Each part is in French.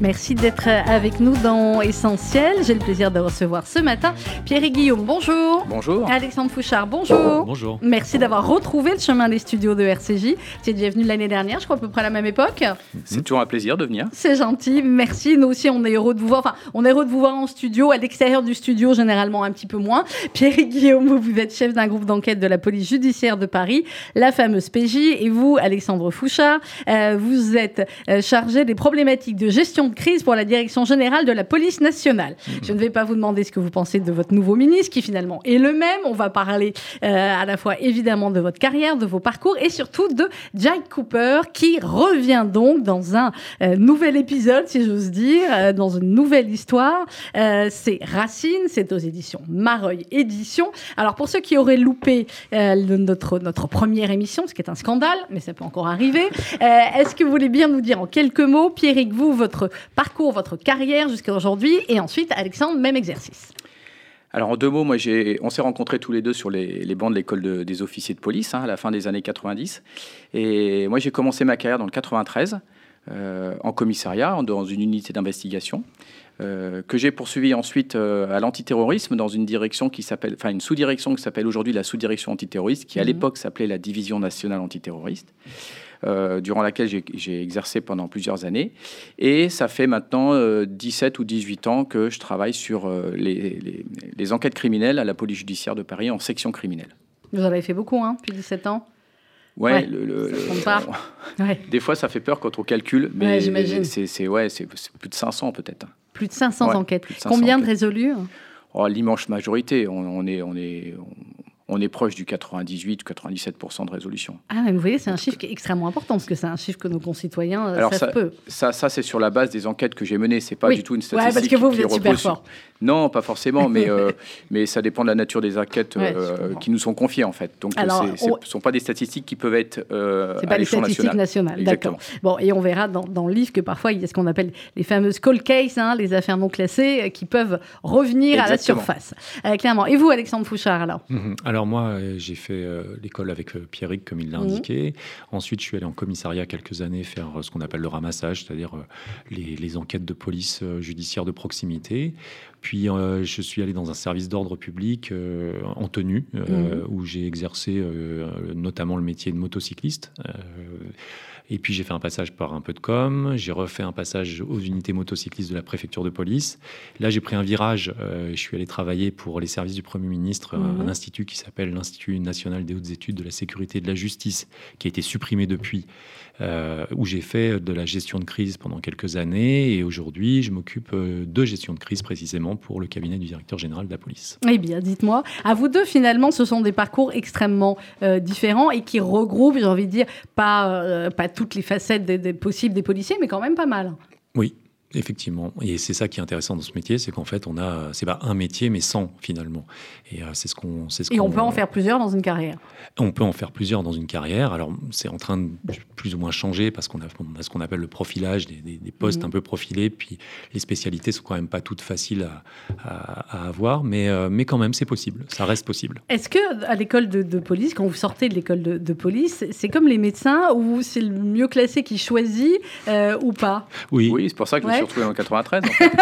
Merci d'être avec nous dans Essentiel. J'ai le plaisir de recevoir ce matin Pierre et Guillaume. Bonjour. Bonjour. Alexandre Fouchard. Bonjour. Bonjour. Merci d'avoir retrouvé le chemin des studios de RCJ. Tu es déjà venu l'année dernière, je crois à peu près à la même époque. C'est toujours un plaisir de venir. C'est gentil. Merci. Nous aussi, on est heureux de vous voir. Enfin, on est heureux de vous voir en studio, à l'extérieur du studio, généralement un petit peu moins. Pierre et Guillaume, vous, êtes chef d'un groupe d'enquête de la police judiciaire de Paris, la fameuse PJ. Et vous, Alexandre Fouchard, euh, vous êtes euh, chargé des problématiques de gestion de crise pour la direction générale de la police nationale. Je ne vais pas vous demander ce que vous pensez de votre nouveau ministre, qui finalement est le même. On va parler euh, à la fois évidemment de votre carrière, de vos parcours et surtout de Jack Cooper, qui revient donc dans un euh, nouvel épisode, si j'ose dire, euh, dans une nouvelle histoire. C'est Racine, c'est aux éditions Mareuil Éditions. Alors pour ceux qui auraient loupé le- notre, notre première émission, ce qui est un scandale, mais ça peut encore arriver, est-ce que vous voulez bien nous dire en quelques mots, Pierrick, vous, votre parcours, votre carrière jusqu'à aujourd'hui, et ensuite, Alexandre, même exercice. Alors en deux mots, moi j'ai, on s'est rencontrés tous les deux sur les, les bancs de l'école de- des officiers de police hein, à la fin des années 90. Et moi j'ai commencé ma carrière dans le 93 euh, en commissariat, dans une unité d'investigation. euh, que j'ai poursuivi ensuite euh, à l'antiterrorisme dans une direction qui s'appelle, enfin une sous-direction qui s'appelle aujourd'hui la sous-direction antiterroriste, qui à Mhm. l'époque s'appelait la division nationale antiterroriste, euh, durant laquelle j'ai, exercé pendant plusieurs années. Et ça fait maintenant euh, 17 ou 18 ans que je travaille sur euh, les, les- les enquêtes criminelles à la police judiciaire de Paris en section criminelle. Vous en avez fait beaucoup, hein, depuis 17 ans? Ouais, Ouais, le- le- compte pas. Ouais. des fois ça fait peur quand on calcule, Ouais, mais j'imagine. c'est, c'est, ouais, c'est, c'est plus de 500 peut-être. Plus de 500 Ouais, enquêtes. plus de 500 Combien de résolus? Oh, l'immense majorité, on, on est, on, est, on, est proche du 98 97% de résolution. Ah, mais vous voyez, c'est un chiffre qui est extrêmement important, parce que c'est un chiffre que nos concitoyens euh, Alors, savent ça- peu. Ça, ça c'est sur la base des enquêtes que j'ai menées. C'est pas Oui. du tout une Ouais, statistique. parce que vous, vous qui êtes super repose fort. Non, pas forcément, mais, euh, mais ça dépend de la nature des enquêtes Ouais, euh, qui nous sont confiées en fait. Donc, Alors, ce ne on- sont pas des statistiques qui peuvent être euh, C'est pas les l'échelon statistiques national. nationales, d'accord. Bon, et on verra dans, dans le livre que parfois il y a ce qu'on appelle les fameuses cold cases, hein, les affaires non classées, qui peuvent revenir à la surface. Euh, clairement. Et vous, Alexandre Fouchard, alors? Mhm. Alors moi, euh, j'ai fait euh, l'école avec euh, Pierrick, comme il l'a Mhm. indiqué. Ensuite, je suis allé en commissariat quelques années faire ce qu'on appelle le ramassage, c'est-à-dire les, les enquêtes de police judiciaire de proximité. Puis, je suis allé dans un service d'ordre public en tenue, euh, où j'ai exercé notamment le métier de motocycliste. Et puis j'ai fait un passage par un peu de com, j'ai refait un passage aux unités motocyclistes de la préfecture de police. Là, j'ai pris un virage. euh, je suis allé travailler pour les services du Premier ministre, Mhm. un institut qui s'appelle l'Institut national des hautes études de la sécurité et de la justice, qui a été supprimé depuis, euh, où j'ai fait de la gestion de crise pendant quelques années. Et aujourd'hui, je m'occupe euh, de gestion de crise précisément pour le cabinet du directeur général de la police. Eh bien, dites-moi, à vous deux, finalement, ce sont des parcours extrêmement euh, différents et qui regroupent, j'ai envie de dire, pas, euh, pas toutes les facettes des, des possibles des policiers, mais quand même pas mal. Oui, effectivement. Et c'est ça qui est intéressant dans ce métier, c'est qu'en fait, on a, c'est pas un métier, mais 100 finalement. Et euh, c'est ce qu'on, c'est ce Et on peut en faire plusieurs dans une carrière. On peut en faire plusieurs dans une carrière. Alors, c'est en train de plus ou moins changer parce qu'on a, on a ce qu'on appelle le profilage, des, des- des postes Mhm. un peu profilés. Puis, les spécialités sont quand même pas toutes faciles à, à- à avoir, mais, euh, mais quand même, c'est possible. Ça reste possible. Est-ce que à l'école de, de police, quand vous sortez de l'école de, de police, c'est comme les médecins où c'est le mieux classé qui choisit euh, ou pas? Oui. Oui, c'est pour ça que Ouais. Suis retrouvé en 93. en fait.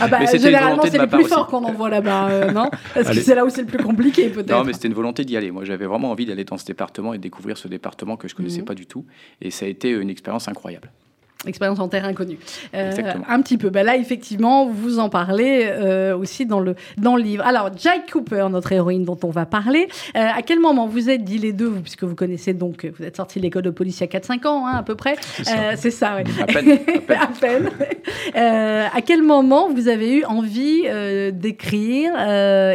Ah bah, généralement, c'est les plus forts qu'on envoie là-bas, euh, non? Parce que c'est là où c'est le plus compliqué, peut-être. non, mais c'était une volonté d'y aller. Moi, j'avais vraiment envie d'aller dans ce département et de découvrir ce département que je connaissais Mhm. pas du tout. Et ça a été une expérience incroyable. Expérience en terre inconnue. Euh, un petit peu. Bah là, effectivement, vous en parlez euh, aussi dans le, dans le livre. Alors, Jack Cooper, notre héroïne dont on va parler, euh, à quel moment vous êtes dit les deux, vous, puisque vous connaissez donc, vous êtes sorti de l'école de police il y a 4-5 ans, hein, à peu près. C'est ça. Euh, ouais. À peine, à peine. à peine. À quel moment vous avez eu envie d'écrire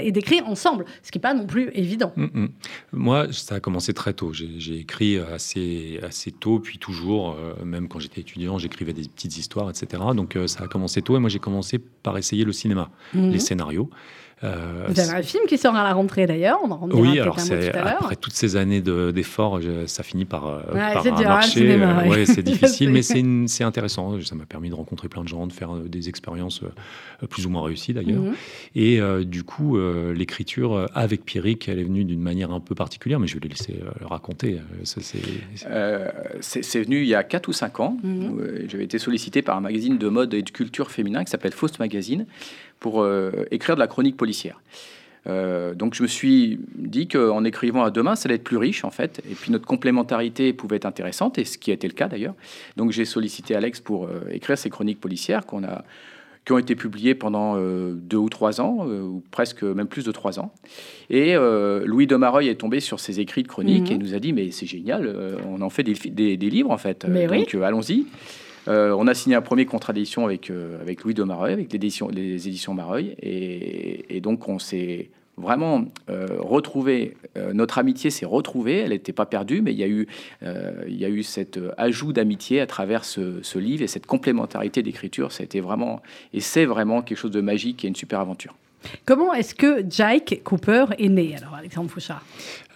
et d'écrire ensemble Ce qui n'est pas non plus évident. Mm, mm. Moi, ça a commencé très tôt. J'ai écrit assez, assez tôt, puis toujours, même quand j'étais étudiant, j'écrivais des petites histoires, etc. Donc euh, ça a commencé tôt, et moi j'ai commencé par essayer le cinéma, Mhm. les scénarios. Euh, Vous avez un film qui sort à la rentrée d'ailleurs, on en rendra Oui, alors après toutes ces années d'efforts, ça finit par, euh, par dur, marcher. Hein, ouais. c'est difficile, mais c'est intéressant. Ça m'a permis de rencontrer plein de gens, de faire euh, des expériences plus ou moins réussies d'ailleurs. Mhm. Et du coup, l'écriture avec Pierrick, elle est venue d'une manière un peu particulière, mais je vais les laisser le raconter. C'est venu il y a 4 ou 5 ans. Mhm. J'avais été sollicité par un magazine de mode et de culture féminin qui s'appelle Faust Magazine pour euh, écrire de la chronique policière. Euh, donc je me suis dit qu'en écrivant à demain, ça allait être plus riche en fait, et puis notre complémentarité pouvait être intéressante, et ce qui a été le cas d'ailleurs. Donc j'ai sollicité Alex pour euh, écrire ces chroniques policières qu'on a, qui ont été publiées pendant deux ou trois ans, ou presque même plus de trois ans. Et Louis de Mareuil est tombé sur ces écrits de chroniques mhm. et nous a dit mais c'est génial, on en fait des, des, livres en fait, donc allons-y. Euh, on a signé un premier contrat d'édition avec, euh, avec Louis de Mareuil, avec les éditions Mareuil. Et, donc, on s'est vraiment euh, retrouvé. notre amitié s'est retrouvée. Elle n'était pas perdue, mais il y a eu, il y a eu cet ajout d'amitié à travers ce, ce, livre et cette complémentarité d'écriture. Ça a été vraiment, et c'est vraiment quelque chose de magique et une super aventure. Comment est-ce que Jake Cooper est né, alors, Alexandre Fouchard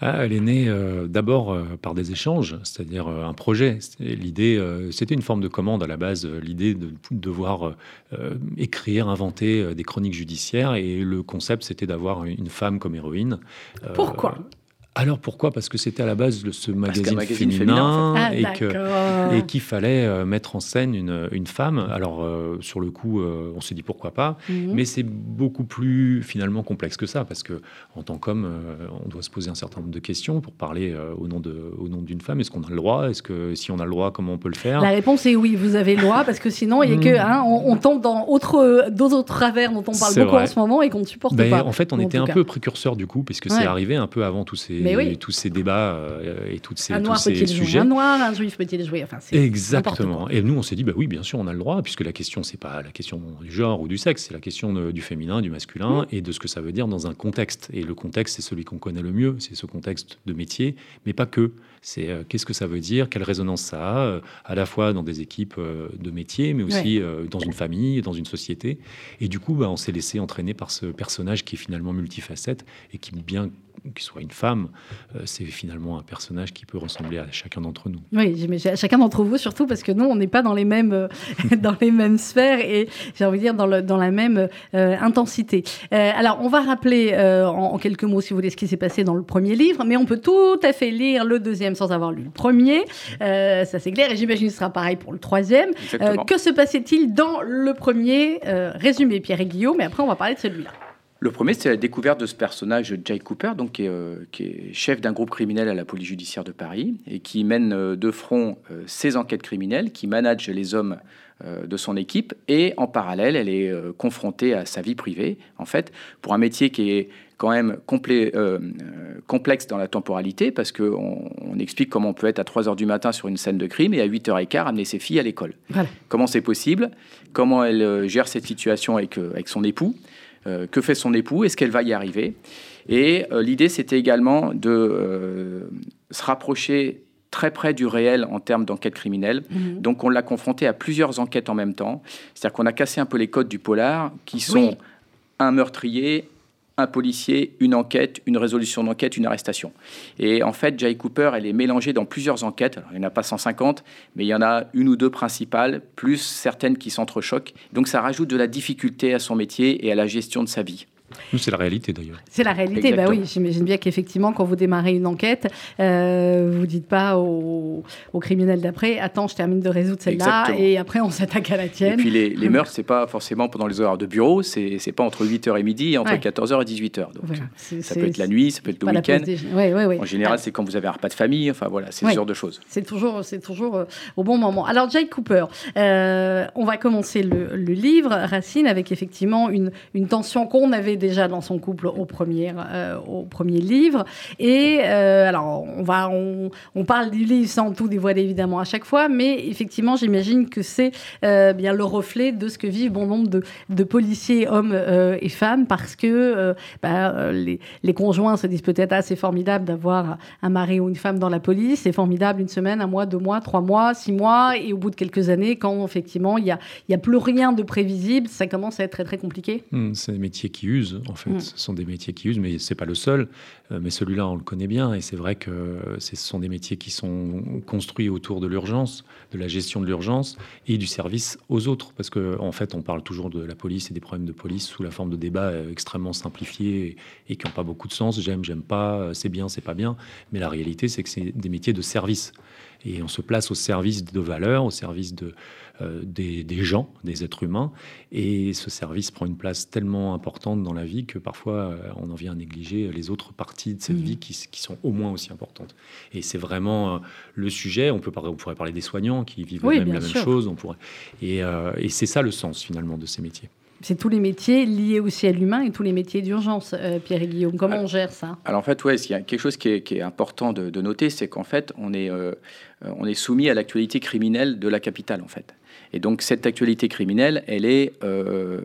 ah, Elle est née euh, d'abord euh, par des échanges, c'est-à-dire euh, un projet. L'idée, c'était une forme de commande à la base, l'idée de devoir écrire, inventer des chroniques judiciaires, et le concept, c'était d'avoir une femme comme héroïne. Pourquoi? Alors pourquoi? Parce que c'était à la base de ce magazine, féminin, ah, et qu'il fallait euh, mettre en scène une, une femme. Alors euh, sur le coup, euh, on s'est dit pourquoi pas, mhm. mais c'est beaucoup plus finalement complexe que ça parce que en tant qu'homme, on doit se poser un certain nombre de questions pour parler au nom de au nom d'une femme. Est-ce qu'on a le droit? Est-ce que si on a le droit, comment on peut le faire? La réponse est oui, vous avez le droit parce que sinon il y a que mhm. hein, on, tombe dans autre d'autres travers dont on parle beaucoup en ce moment et qu'on ne supporte ben, pas. En fait, on était un peu précurseur du coup puisque c'est arrivé un peu avant tous ces tous ces débats euh, et toutes ces, un tous ces sujets. Un noir, un juif peut-il jouer? Enfin, Exactement. Et nous, on s'est dit, bah oui, bien sûr, on a le droit, puisque la question, c'est pas la question du genre ou du sexe, c'est la question du féminin, du masculin et de ce que ça veut dire dans un contexte. Et le contexte, c'est celui qu'on connaît le mieux, c'est ce contexte de métier, mais pas que. C'est euh, qu'est-ce que ça veut dire, quelle résonance ça a, euh, à la fois dans des équipes de métier, mais aussi dans une famille, dans une société. Et du coup, bah, on s'est laissé entraîner par ce personnage qui est finalement multifacette et qui, bien qu'il soit une femme, euh, c'est finalement un personnage qui peut ressembler à chacun d'entre nous. Oui, mais à chacun d'entre vous surtout parce que nous, on n'est pas dans les mêmes, euh, dans les mêmes sphères et j'ai envie de dire dans, le, dans la même euh, intensité. alors, on va rappeler en, quelques mots, si vous voulez, ce qui s'est passé dans le premier livre, mais on peut tout à fait lire le deuxième sans avoir lu le premier. ça, c'est clair et j'imagine que ce sera pareil pour le troisième. que se passait-il dans le premier Résumé, Pierre et Guillaume, mais après, on va parler de celui-là. Le premier, c'est la découverte de ce personnage, Jake Cooper, donc, qui, est, euh, chef d'un groupe criminel à la police judiciaire de Paris et qui mène euh, de front euh, ses enquêtes criminelles, qui manage les hommes de son équipe et en parallèle, elle est confrontée à sa vie privée. En fait, pour un métier qui est quand même complexe dans la temporalité, parce qu'on on explique comment on peut être à 3 heures du matin sur une scène de crime et à 8h15 amener ses filles à l'école. Comment c'est possible? Comment elle gère cette situation avec, avec son époux? euh, que fait son époux, est-ce qu'elle va y arriver? Et euh, l'idée, c'était également de euh, se rapprocher très près du réel en termes d'enquête criminelle. Mhm. Donc on l'a confronté à plusieurs enquêtes en même temps. C'est-à-dire qu'on a cassé un peu les codes du polar, qui sont un meurtrier, un policier, une enquête, une résolution d'enquête, une arrestation. Et en fait, Jay Cooper, elle est mélangée dans plusieurs enquêtes. il n'y en a pas 150, mais il y en a une ou deux principales, plus certaines qui s'entrechoquent. Donc ça rajoute de la difficulté à son métier et à la gestion de sa vie. C'est la réalité d'ailleurs. C'est la réalité, bah oui. J'imagine bien qu'effectivement, quand vous démarrez une enquête, euh, vous dites pas au, criminel d'après Attends, je termine de résoudre celle-là, et après on s'attaque à la tienne. Et puis les, les meurtres, c'est pas forcément pendant les heures de bureau, c'est pas entre 8h et midi, entre 14h et 18h. Donc ça peut être la nuit, ça peut être le week-end. en général, c'est quand vous avez un repas de famille, enfin voilà, c'est ce genre de choses. C'est toujours, toujours euh, au bon moment. Alors, Jake Cooper, euh, on va commencer le, le, livre, Racine, avec effectivement une, une tension qu'on avait déjà dans son couple au premier, euh, au premier livre. Et euh, alors, on, va, on, on, parle du livre sans tout dévoiler évidemment à chaque fois, mais effectivement, j'imagine que c'est euh, bien le reflet de ce que vivent bon nombre de, de policiers, hommes et femmes, parce que bah, les, les, conjoints se disent peut-être ah, formidable d'avoir un mari ou une femme dans la police, c'est formidable une semaine, un mois, deux mois, trois mois, six mois, et au bout de quelques années, quand effectivement il n'y a, y a plus rien de prévisible, ça commence à être très très compliqué. Mmh, c'est des métiers qui usent usent, en fait. Mm. Ce sont des métiers qui usent, mais c'est pas le seul. Euh, mais celui-là, on le connaît bien. Et c'est vrai que ce sont des métiers qui sont construits autour de l'urgence, de la gestion de l'urgence et du service aux autres. Parce qu'en en fait, on parle toujours de la police et des problèmes de police sous la forme de débats euh, extrêmement simplifiés et, qui n'ont pas beaucoup de sens. J'aime, j'aime pas, c'est bien, c'est pas bien. Mais la réalité, c'est que c'est des métiers de service. Et on se place au service de valeurs, au service de, euh, des, gens, des êtres humains. Et ce service prend une place tellement importante dans la vie que parfois euh, on en vient à négliger les autres parties de cette mmh. vie qui, sont au moins aussi importantes. Et c'est vraiment euh, le sujet. On, peut on pourrait parler des soignants qui vivent même la même chose. On pourrait, et, et c'est ça le sens finalement de ces métiers. C'est tous les métiers liés aussi à l'humain et tous les métiers d'urgence, Pierre et Guillaume. Comment on gère ça? Alors en fait, ouais, il y a quelque chose qui est, important de, noter, c'est qu'en fait, on est, on est soumis à l'actualité criminelle de la capitale, en fait. Et donc cette actualité criminelle, elle, est, euh,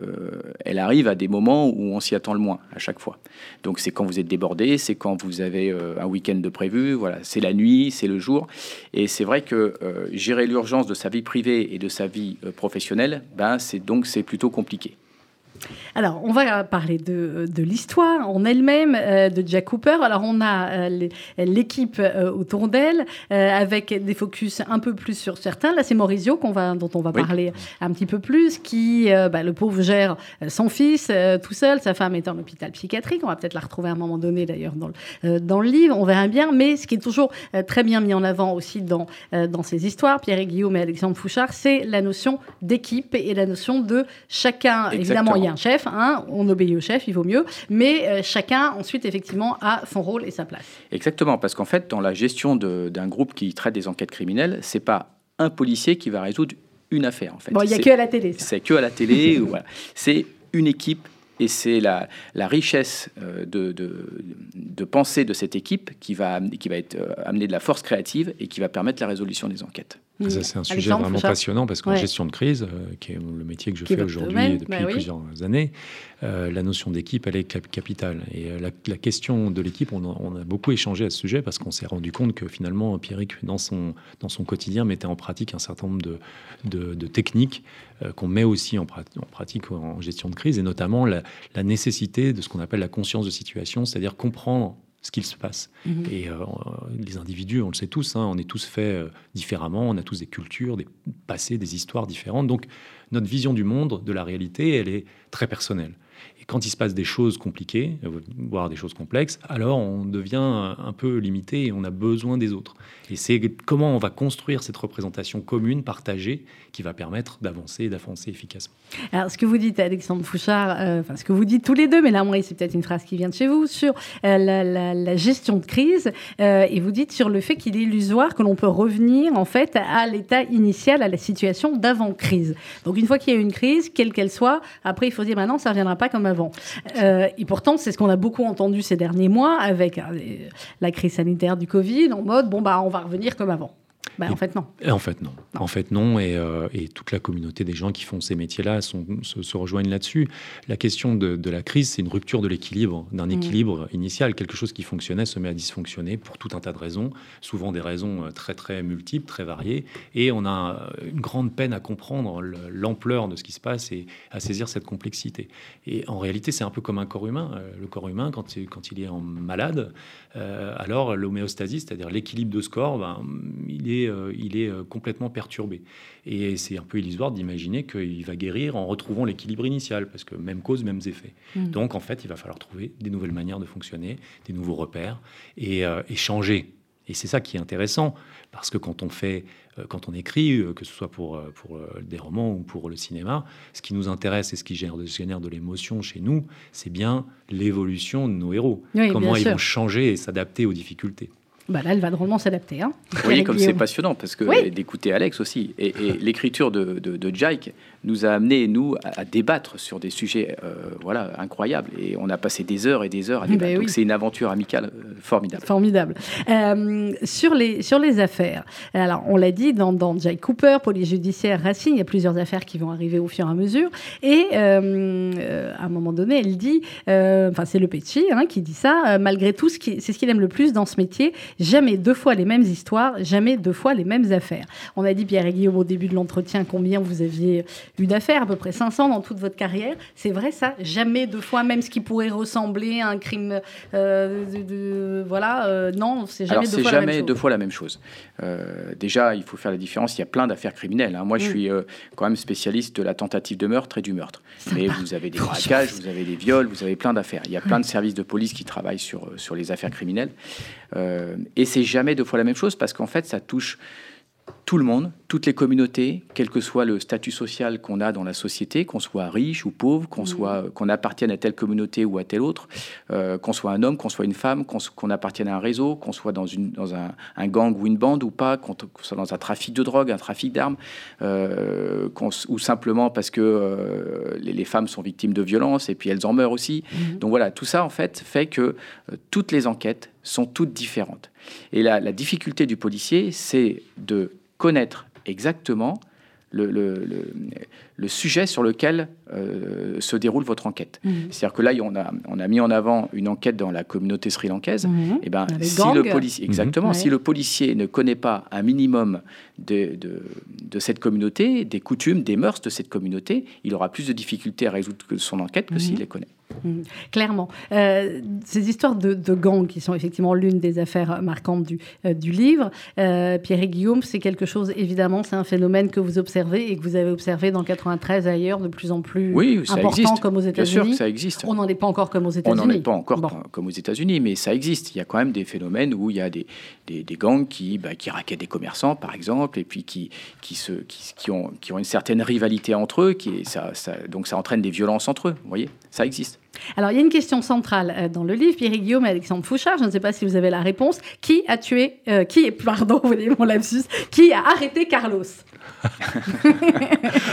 elle arrive à des moments où on s'y attend le moins à chaque fois. Donc c'est quand vous êtes débordé, c'est quand vous avez euh, un week-end de prévu, voilà, c'est la nuit, c'est le jour. Et c'est vrai que euh, gérer l'urgence de sa vie privée et de sa vie professionnelle, ben, c'est donc c'est plutôt compliqué. Alors, on va parler de, l'histoire en elle-même euh, de Jack Cooper. Alors, on a euh, l'équipe euh, autour d'elle avec des focus un peu plus sur certains. Là, c'est Maurizio qu'on va, dont on va parler un petit peu plus, qui, bah, le pauvre, gère son fils tout seul. Sa femme est en hôpital psychiatrique. On va peut-être la retrouver à un moment donné, d'ailleurs, dans, le, dans le livre. On verra bien. Mais ce qui est toujours très bien mis en avant aussi dans, dans ces histoires, Pierre et Guillaume et Alexandre Fouchard, c'est la notion d'équipe et la notion de chacun. Évidemment, il y a un chef, hein, on obéit au chef, il vaut mieux, mais euh, chacun ensuite effectivement a son rôle et sa place. Exactement, parce qu'en fait, dans la gestion d'un groupe qui traite des enquêtes criminelles, c'est pas un policier qui va résoudre une affaire. En fait, bon, il n'y a que à la télé. C'est que à la télé. voilà. C'est une équipe et c'est la, la, richesse euh, de, de, de, pensée de cette équipe qui va, qui va être, euh, amener de la force créative et qui va permettre la résolution des enquêtes. Ah, c'est un sujet vraiment passionnant parce qu'en gestion de crise, euh, qui est le métier que je fais aujourd'hui depuis bah plusieurs années, euh, la notion d'équipe, elle est capitale. Et euh, la, question de l'équipe, on, a beaucoup échangé à ce sujet parce qu'on s'est rendu compte que finalement, Pierrick, dans son, dans son quotidien, mettait en pratique un certain nombre de, de, techniques qu'on met aussi en, en, pratique en gestion de crise, et notamment la, la nécessité de ce qu'on appelle la conscience de situation, c'est-à-dire comprendre ce qu'il se passe. Mhm. Et euh, les individus, on le sait tous, hein, on est tous faits euh, différemment, on a tous des cultures, des passés, des histoires différentes. Donc notre vision du monde, de la réalité, elle est très personnelle. Quand il se passe des choses compliquées, euh, voire des choses complexes, alors on devient un peu limité et on a besoin des autres. Et c'est comment on va construire cette représentation commune, partagée, qui va permettre d'avancer et d'avancer efficacement. Alors, ce que vous dites, Alexandre Fouchard, euh, enfin, ce que vous dites tous les deux, mais là, moi, c'est peut-être une phrase qui vient de chez vous, sur euh, la, gestion de crise, et vous dites sur le fait qu'il est illusoire que l'on peut revenir, en fait, à l'état initial, à la situation d'avant-crise. Donc, une fois qu'il y a une crise, quelle qu'elle soit, après, il faut dire, maintenant, ça ne reviendra pas comme. Euh, et pourtant, c'est ce qu'on a beaucoup entendu ces derniers mois avec euh, la crise sanitaire du Covid, en mode, bon, bah, on va revenir comme avant. Bah, en fait, non. En fait, non. En fait, non. Euh, et, toute la communauté des gens qui font ces métiers-là se, se, rejoignent là-dessus. La question de, la crise, c'est une rupture de l'équilibre, d'un mm. équilibre initial. Quelque chose qui fonctionnait se met à dysfonctionner pour tout un tas de raisons, souvent des raisons euh, très, très multiples, très variées. Et on a euh, une grande peine à comprendre l'ampleur de ce qui se passe et à saisir cette complexité. Et en réalité, c'est un peu comme un corps humain. Le corps humain, quand, quand il est en malade, alors l'homéostasie, c'est-à-dire l'équilibre de ce corps, ben, il est euh, il est euh, complètement perturbé. Et c'est un peu illusoire d'imaginer qu'il va guérir en retrouvant l'équilibre initial, parce que même cause, mêmes effets. Mm. Donc en fait, il va falloir trouver des nouvelles manières de fonctionner, des nouveaux repères, et, euh, changer. Et c'est ça qui est intéressant, parce que quand on fait, quand on écrit, que ce soit pour, pour des romans ou pour le cinéma, ce qui nous intéresse et ce qui génère de l'émotion chez nous, c'est bien l'évolution de nos héros. Comment ils vont changer et s'adapter aux difficultés. Bah là, elle va drôlement s'adapter. Hein. Vous voyez comme c'est passionnant, parce que d'écouter Alex aussi, et, l'écriture de, de, de Jake nous a amené, nous, à, débattre sur des sujets euh, voilà, incroyables. Et on a passé des heures et des heures à ben débattre. Donc c'est une aventure amicale euh, formidable. Formidable. Euh, sur, les, sur les affaires, alors on l'a dit, dans, dans Jake Cooper, police judiciaire, Racine, il y a plusieurs affaires qui vont arriver au fur et à mesure. Et à un moment donné, elle dit, enfin c'est le Petit hein, qui dit ça, malgré tout, c'est ce qu'il aime le plus dans ce métier, jamais deux fois les mêmes histoires, jamais deux fois les mêmes affaires. On a dit, Pierre et Guillaume, au début de l'entretien, combien vous aviez eu d'affaires, à peu près 500 dans toute votre carrière. C'est vrai ça Jamais deux fois, même ce qui pourrait ressembler à un crime. Euh, de, voilà, euh, non, c'est jamais, deux, fois jamais la même deux fois la même chose. Euh, déjà, il faut faire la différence. Il y a plein d'affaires criminelles. Hein. Moi, je mm. suis quand même spécialiste de la tentative de meurtre et du meurtre. Mais vous avez des braquages, vous avez des viols, vous avez plein d'affaires. Il y a plein de services de police qui travaillent sur, sur les affaires criminelles. et c'est jamais deux fois la même chose parce qu'en fait, ça touche tout le monde, toutes les communautés, quel que soit le statut social qu'on a dans la société, qu'on soit riche ou pauvre, qu'on mmh. soit qu'on appartienne à telle communauté ou à telle autre, euh, qu'on soit un homme, qu'on soit une femme, qu'on appartienne à un réseau, qu'on soit dans, une, dans un, gang ou une bande ou pas, qu'on soit dans un trafic de drogue, un trafic d'armes, euh, ou simplement parce que euh, les, femmes sont victimes de violences et puis elles en meurent aussi. Mmh. Donc voilà, tout ça en fait fait que toutes les enquêtes sont toutes différentes. Et la difficulté du policier, c'est de connaître exactement le, sujet sur lequel euh, se déroule votre enquête. Mhm. C'est-à-dire que là, on a, on a mis en avant une enquête dans la communauté sri-lankaise. Et eh ben, si le policier, exactement, mhm. si le policier ne connaît pas un minimum de, de, cette communauté, des coutumes, des mœurs de cette communauté, il aura plus de difficultés à résoudre son enquête que s'il les connaît. Mmh, clairement. Euh, ces histoires de, gangs, qui sont effectivement l'une des affaires marquantes du, euh, du livre, euh, Pierre et Guillaume, c'est quelque chose, évidemment, c'est un phénomène que vous observez et que vous avez observé dans 93 ailleurs de plus en plus oui, important existe. comme aux États-Unis. Bien sûr ça existe. On n'en est pas encore comme aux États-Unis. On n'en est pas encore comme aux États-Unis, mais ça existe. Il y a quand même des phénomènes où il y a des, des, gangs qui, bah, qui raquettent des commerçants, par exemple, et puis qui, qui, se, qui, qui, ont, qui ont une certaine rivalité entre eux, qui, ça, ça, donc ça entraîne des violences entre eux. Vous voyez, ça existe. Alors, il y a une question centrale euh, dans le livre, Pierre Guillaume et Alexandre Fouchard, je ne sais pas si vous avez la réponse. Qui a tué, euh, qui est, pardon, vous voyez mon lapsus, qui a arrêté Carlos?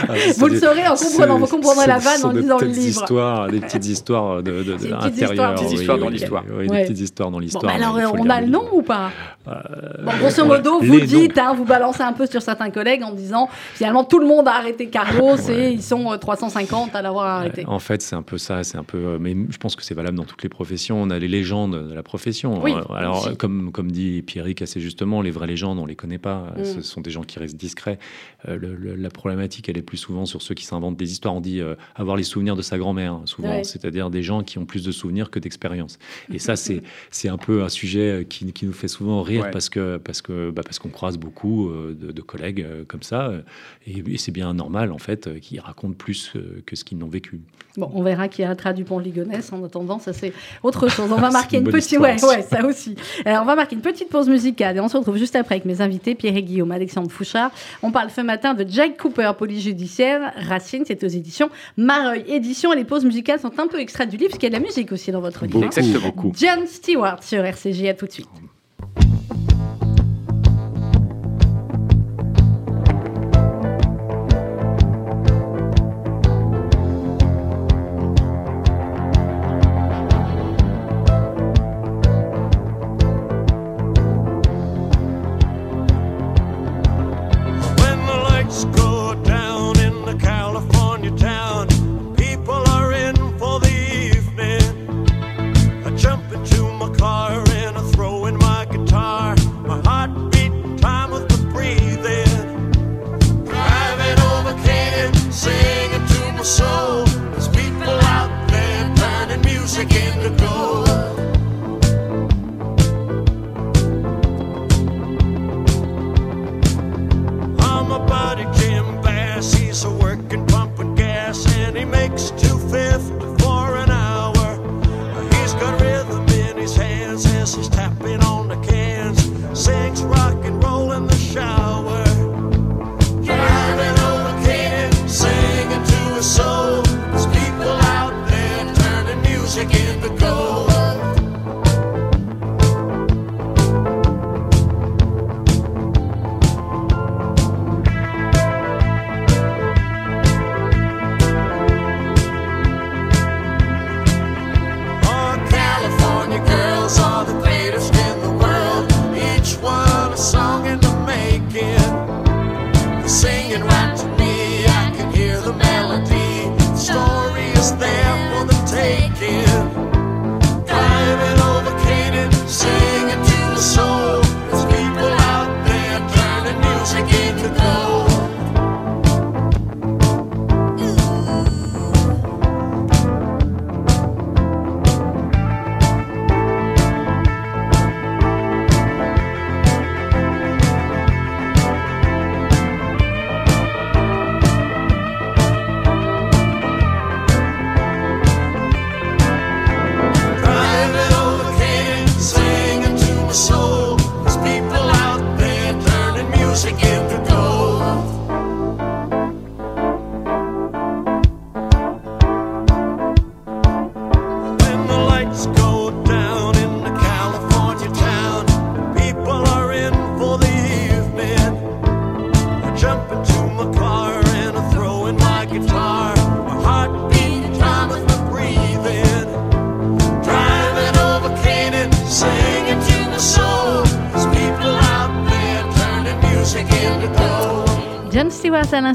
Ah, vous le saurez en comprenant, vous comprendrez la vanne en lisant le livre. Histoires, des petites histoires de, de, de intérieures. Des petites histoires dans l'histoire. Oui, des petites histoires dans l'histoire. alors, on a le nom ou pas? Euh, Grosso modo, vous dites, hein, vous balancez un peu sur certains collègues en disant, finalement, tout le monde a arrêté Carlos et ils sont 350 à l'avoir arrêté. En fait, c'est un peu ça, c'est un peu... Mais je pense que c'est valable dans toutes les professions. On a les légendes de la profession. alors, comme, comme dit Pierrick assez justement, les vraies légendes, on les connaît pas. Mm. Ce sont des gens qui restent discrets. Euh, la problématique, elle est plus souvent sur ceux qui s'inventent des histoires. On dit euh, avoir les souvenirs de sa grand-mère, hein, souvent, c'est-à-dire des gens qui ont plus de souvenirs que d'expérience. Et ça, c'est c'est un peu un sujet qui, qui, nous fait souvent rire parce que parce que bah, parce qu'on croise beaucoup euh, de, collègues comme ça, et, c'est bien normal en fait qu'ils racontent plus que ce qu'ils n'ont vécu. Bon, on verra qui a du pont Ligonnès. En attendant, ça c'est autre chose. On va marquer une, petite, ouais, ouais, ça aussi. Alors, on va marquer une petite pause musicale et on se retrouve juste après avec mes invités Pierre et Guillaume, Alexandre Fouchard. On parle ce matin de Jack Cooper, police judiciaire, Racine, c'est aux éditions Mareuil Édition. Et les pauses musicales sont un peu extraites du livre, parce qu'il y a de la musique aussi dans votre livre. Exactement. John Stewart sur RCJ. À tout de suite.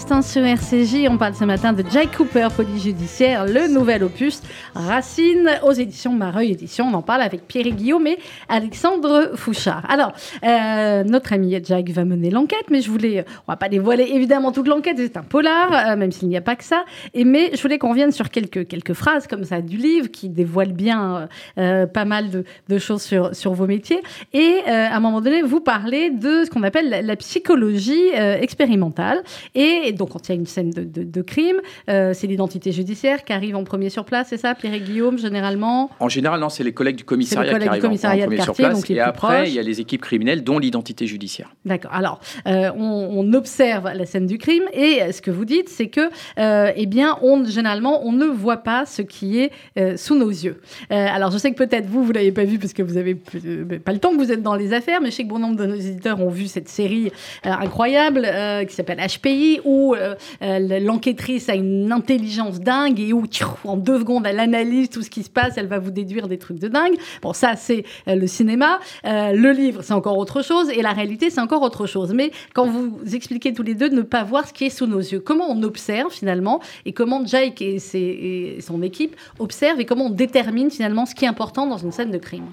L'instant sur On parle ce matin de Jake Cooper, polyjudiciaire, le nouvel opus Racine aux éditions Mareuil Éditions. On en parle avec Pierre Guillaume et Alexandre Fouchard. Alors, euh, notre ami Jack va mener l'enquête, mais je voulais, on va pas dévoiler évidemment toute l'enquête, c'est un polar, euh, même s'il n'y a pas que ça. Et mais je voulais qu'on revienne sur quelques, quelques phrases comme ça du livre qui dévoilent bien euh, pas mal de, choses sur, sur vos métiers. Et à un moment donné, vous parlez de ce qu'on appelle la, la psychologie expérimentale. Et donc, quand il y a une scène de, crime, euh, c'est l'identité judiciaire qui arrive en premier sur place, c'est ça, Pierre et Guillaume, généralement En général, non, c'est les collègues du commissariat qui arrivent en, premier sur place. et après, il y a les équipes criminelles, dont l'identité judiciaire. D'accord. Alors, euh, on, observe la scène du crime et ce que vous dites, c'est que, euh, eh bien, on, généralement, on ne voit pas ce qui est sous nos yeux. alors, je sais que peut-être vous, vous l'avez pas vu parce que vous n'avez pas le temps que vous êtes dans les affaires, mais je sais que bon nombre de nos éditeurs ont vu cette série incroyable qui s'appelle HPI, où l'enquêtrice a une intelligence dingue et où en deux secondes elle analyse tout ce qui se passe, elle va vous déduire des trucs de dingue. Bon, ça c'est euh, le cinéma. le livre c'est encore autre chose et la réalité c'est encore autre chose. Mais quand vous expliquez tous les deux de ne pas voir ce qui est sous nos yeux, comment on observe finalement et comment Jake et, et son équipe observent et comment on détermine finalement ce qui est important dans une scène de crime?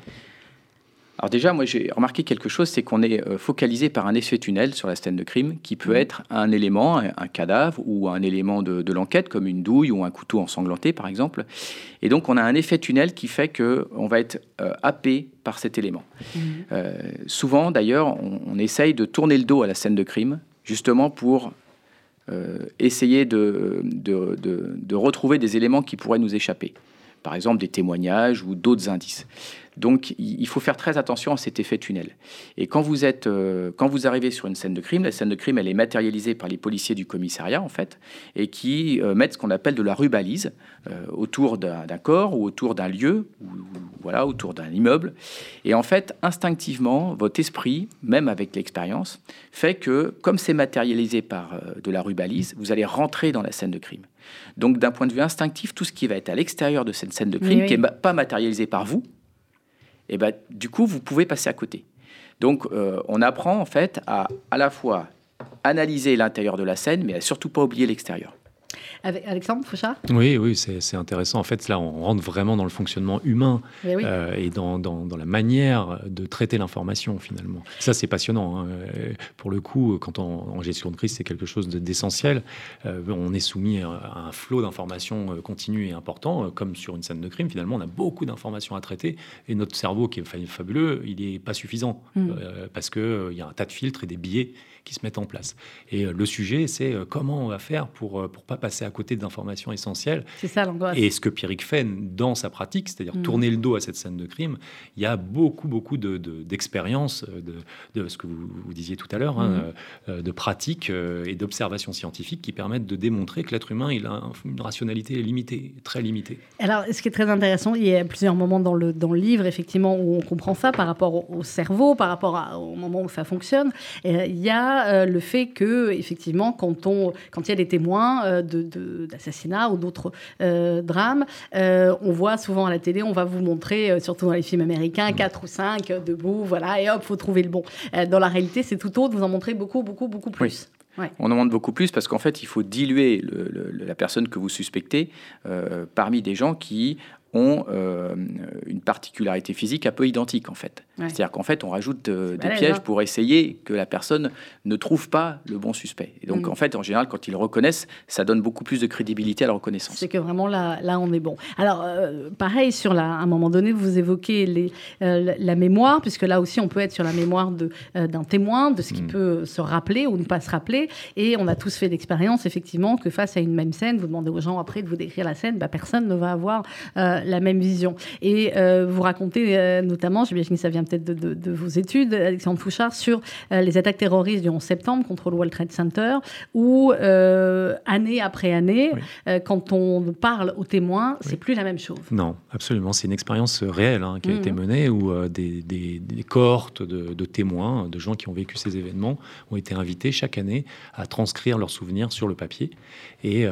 Alors déjà, moi j'ai remarqué quelque chose, c'est qu'on est euh, focalisé par un effet tunnel sur la scène de crime qui peut mmh. être un élément, un, cadavre ou un élément de, l'enquête comme une douille ou un couteau ensanglanté par exemple. Et donc on a un effet tunnel qui fait qu'on va être euh, happé par cet élément. Mmh. Euh, souvent d'ailleurs, on, essaye de tourner le dos à la scène de crime justement pour essayer de, de, de retrouver des éléments qui pourraient nous échapper. Par exemple des témoignages ou d'autres indices. Donc il faut faire très attention à cet effet tunnel. Et quand vous, êtes, euh, quand vous arrivez sur une scène de crime, la scène de crime, elle est matérialisée par les policiers du commissariat, en fait, et qui euh, mettent ce qu'on appelle de la rubalise euh, autour d'un corps ou autour d'un lieu, ou, voilà, autour d'un immeuble. Et en fait, instinctivement, votre esprit, même avec l'expérience, fait que, comme c'est matérialisé par de la rubalise, vous allez rentrer dans la scène de crime. Donc d'un point de vue instinctif, tout ce qui va être à l'extérieur de cette scène de crime, qui n'est pas matérialisé par vous, et ben, du coup, vous pouvez passer à côté. Donc, euh, on apprend en fait à à la fois analyser l'intérieur de la scène, mais à surtout pas oublier l'extérieur. Alexandre Fouchard Oui, oui, c'est intéressant. En fait, là, on rentre vraiment dans le fonctionnement humain euh, et dans, dans, la manière de traiter l'information, finalement. Ça, c'est passionnant. Hein. Euh, pour le coup, quand on, en gestion de crise, c'est quelque chose d'essentiel. Euh, on est soumis à un flot d'informations continu et important, comme sur une scène de crime. Finalement, on a beaucoup d'informations à traiter et notre cerveau, qui est fabuleux, il n'est pas suffisant mm. parce qu'il il y a un tas de filtres et des biais qui se mettent en place. Et le sujet, c'est comment on va faire pour ne pas passer à côté d'informations essentielles. C'est ça l'angoisse. Et ce que Pierrick fait dans sa pratique, c'est-à-dire mm. tourner le dos à cette scène de crime, il y a beaucoup, beaucoup d'expérience, de, de, de, ce que vous, vous disiez tout à l'heure, hein, mm. euh, de pratiques euh, et d'observations scientifiques qui permettent de démontrer que l'être humain, il a une rationalité limitée, très limitée. Alors, ce qui est très intéressant, il y a plusieurs moments dans le, dans le livre, effectivement, où on comprend ça par rapport au, cerveau, par rapport au moment où ça fonctionne. Et, il y a euh, le fait que, effectivement, quand, on, quand il y a des témoins de d'assassinats ou d'autres euh, drames. Euh, on voit souvent à la télé, on va vous montrer, euh, surtout dans les films américains, mm. quatre ou cinq debout, voilà, et hop, faut trouver le bon. dans la réalité, c'est tout autre, vous en montrez beaucoup, beaucoup, beaucoup plus. On en montre beaucoup plus parce qu'en fait, il faut diluer la personne que vous suspectez parmi des gens qui ont euh, une particularité physique un peu identique en fait. C'est-à-dire qu'en fait, on rajoute euh, des pièges hein. pour essayer que la personne ne trouve pas le bon suspect. Et donc, mm. en fait, en général, quand ils le reconnaissent, ça donne beaucoup plus de crédibilité à la reconnaissance. C'est que vraiment là, là, on est bon. Alors, euh, pareil, sur la, à un moment donné, vous évoquez les, la mémoire, puisque là aussi, on peut être sur la mémoire d'un témoin, de ce qui mm. peut se rappeler ou ne pas se rappeler. Et on a tous fait l'expérience, effectivement, que face à une même scène, vous demandez aux gens après de vous décrire la scène, bah, personne ne va avoir la même vision. Et euh, vous racontez euh, notamment, j'imagine que ça vient peut-être de, vos études, Alexandre Fouchard, sur euh, les attaques terroristes du 11 septembre contre le World Trade Center, où année après année, quand on parle aux témoins, c'est plus la même chose. Non, absolument. C'est une expérience réelle hein, qui a été mmh. menée où des, des, cohortes de, de, témoins, de gens qui ont vécu ces événements, ont été invités chaque année à transcrire leurs souvenirs sur le papier. Et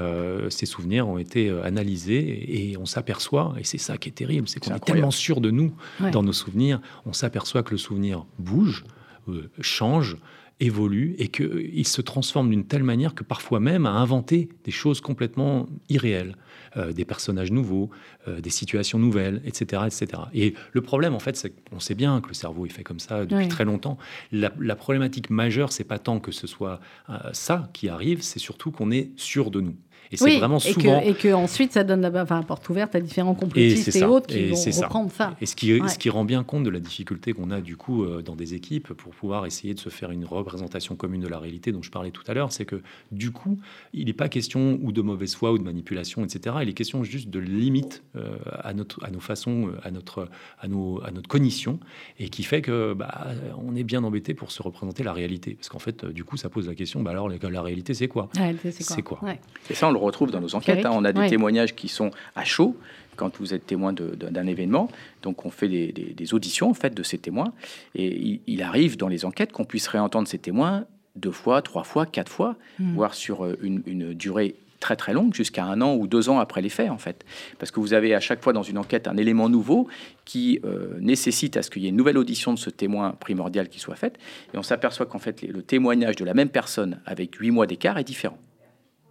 ces souvenirs ont été analysés et on s'aperçoit, et c'est ça qui est terrible, c'est qu'on est, tellement sûr de nous dans nos souvenirs, on s'aperçoit que le souvenir bouge, euh, change, évolue et qu'il se transforme d'une telle manière que parfois même à inventer des choses complètement irréelles. Euh, des personnages nouveaux, euh, des situations nouvelles, etc., etc. Et le problème, en fait, c'est qu'on sait bien que le cerveau est fait comme ça depuis très longtemps. La, problématique majeure, c'est pas tant que ce soit euh, ça qui arrive, c'est surtout qu'on est sûr de nous. Et c'est vraiment souvent. Et que, ensuite, ça donne la enfin, porte ouverte à différents complotistes et, autres qui vont reprendre ça. Et ce qui, ce qui rend bien compte de la difficulté qu'on a du coup euh, dans des équipes pour pouvoir essayer de se faire une représentation commune de la réalité dont je parlais tout à l'heure, c'est que du coup, il n'est pas question ou de mauvaise foi ou de manipulation, etc. Il est question juste de limite euh, à, notre, à nos façons, euh, à notre, à nos, à notre cognition, et qui fait que bah, on est bien embêté pour se représenter la réalité. Parce qu'en fait, du coup, ça pose la question, bah alors la, réalité, c'est quoi? C'est quoi, quoi? Et ça, on le retrouve dans nos enquêtes. Hein. On a des témoignages qui sont à chaud quand vous êtes témoin d'un événement. Donc, on fait des, auditions en fait de ces témoins, et il, arrive dans les enquêtes qu'on puisse réentendre ces témoins deux fois, trois fois, quatre fois, hmm. voire sur euh, une, durée très très longue, jusqu'à un an ou deux ans après les faits, en fait. Parce que vous avez à chaque fois dans une enquête un élément nouveau qui euh, nécessite à ce qu'il y ait une nouvelle audition de ce témoin primordial qui soit faite. Et on s'aperçoit qu'en fait, le témoignage de la même personne avec huit mois d'écart est différent.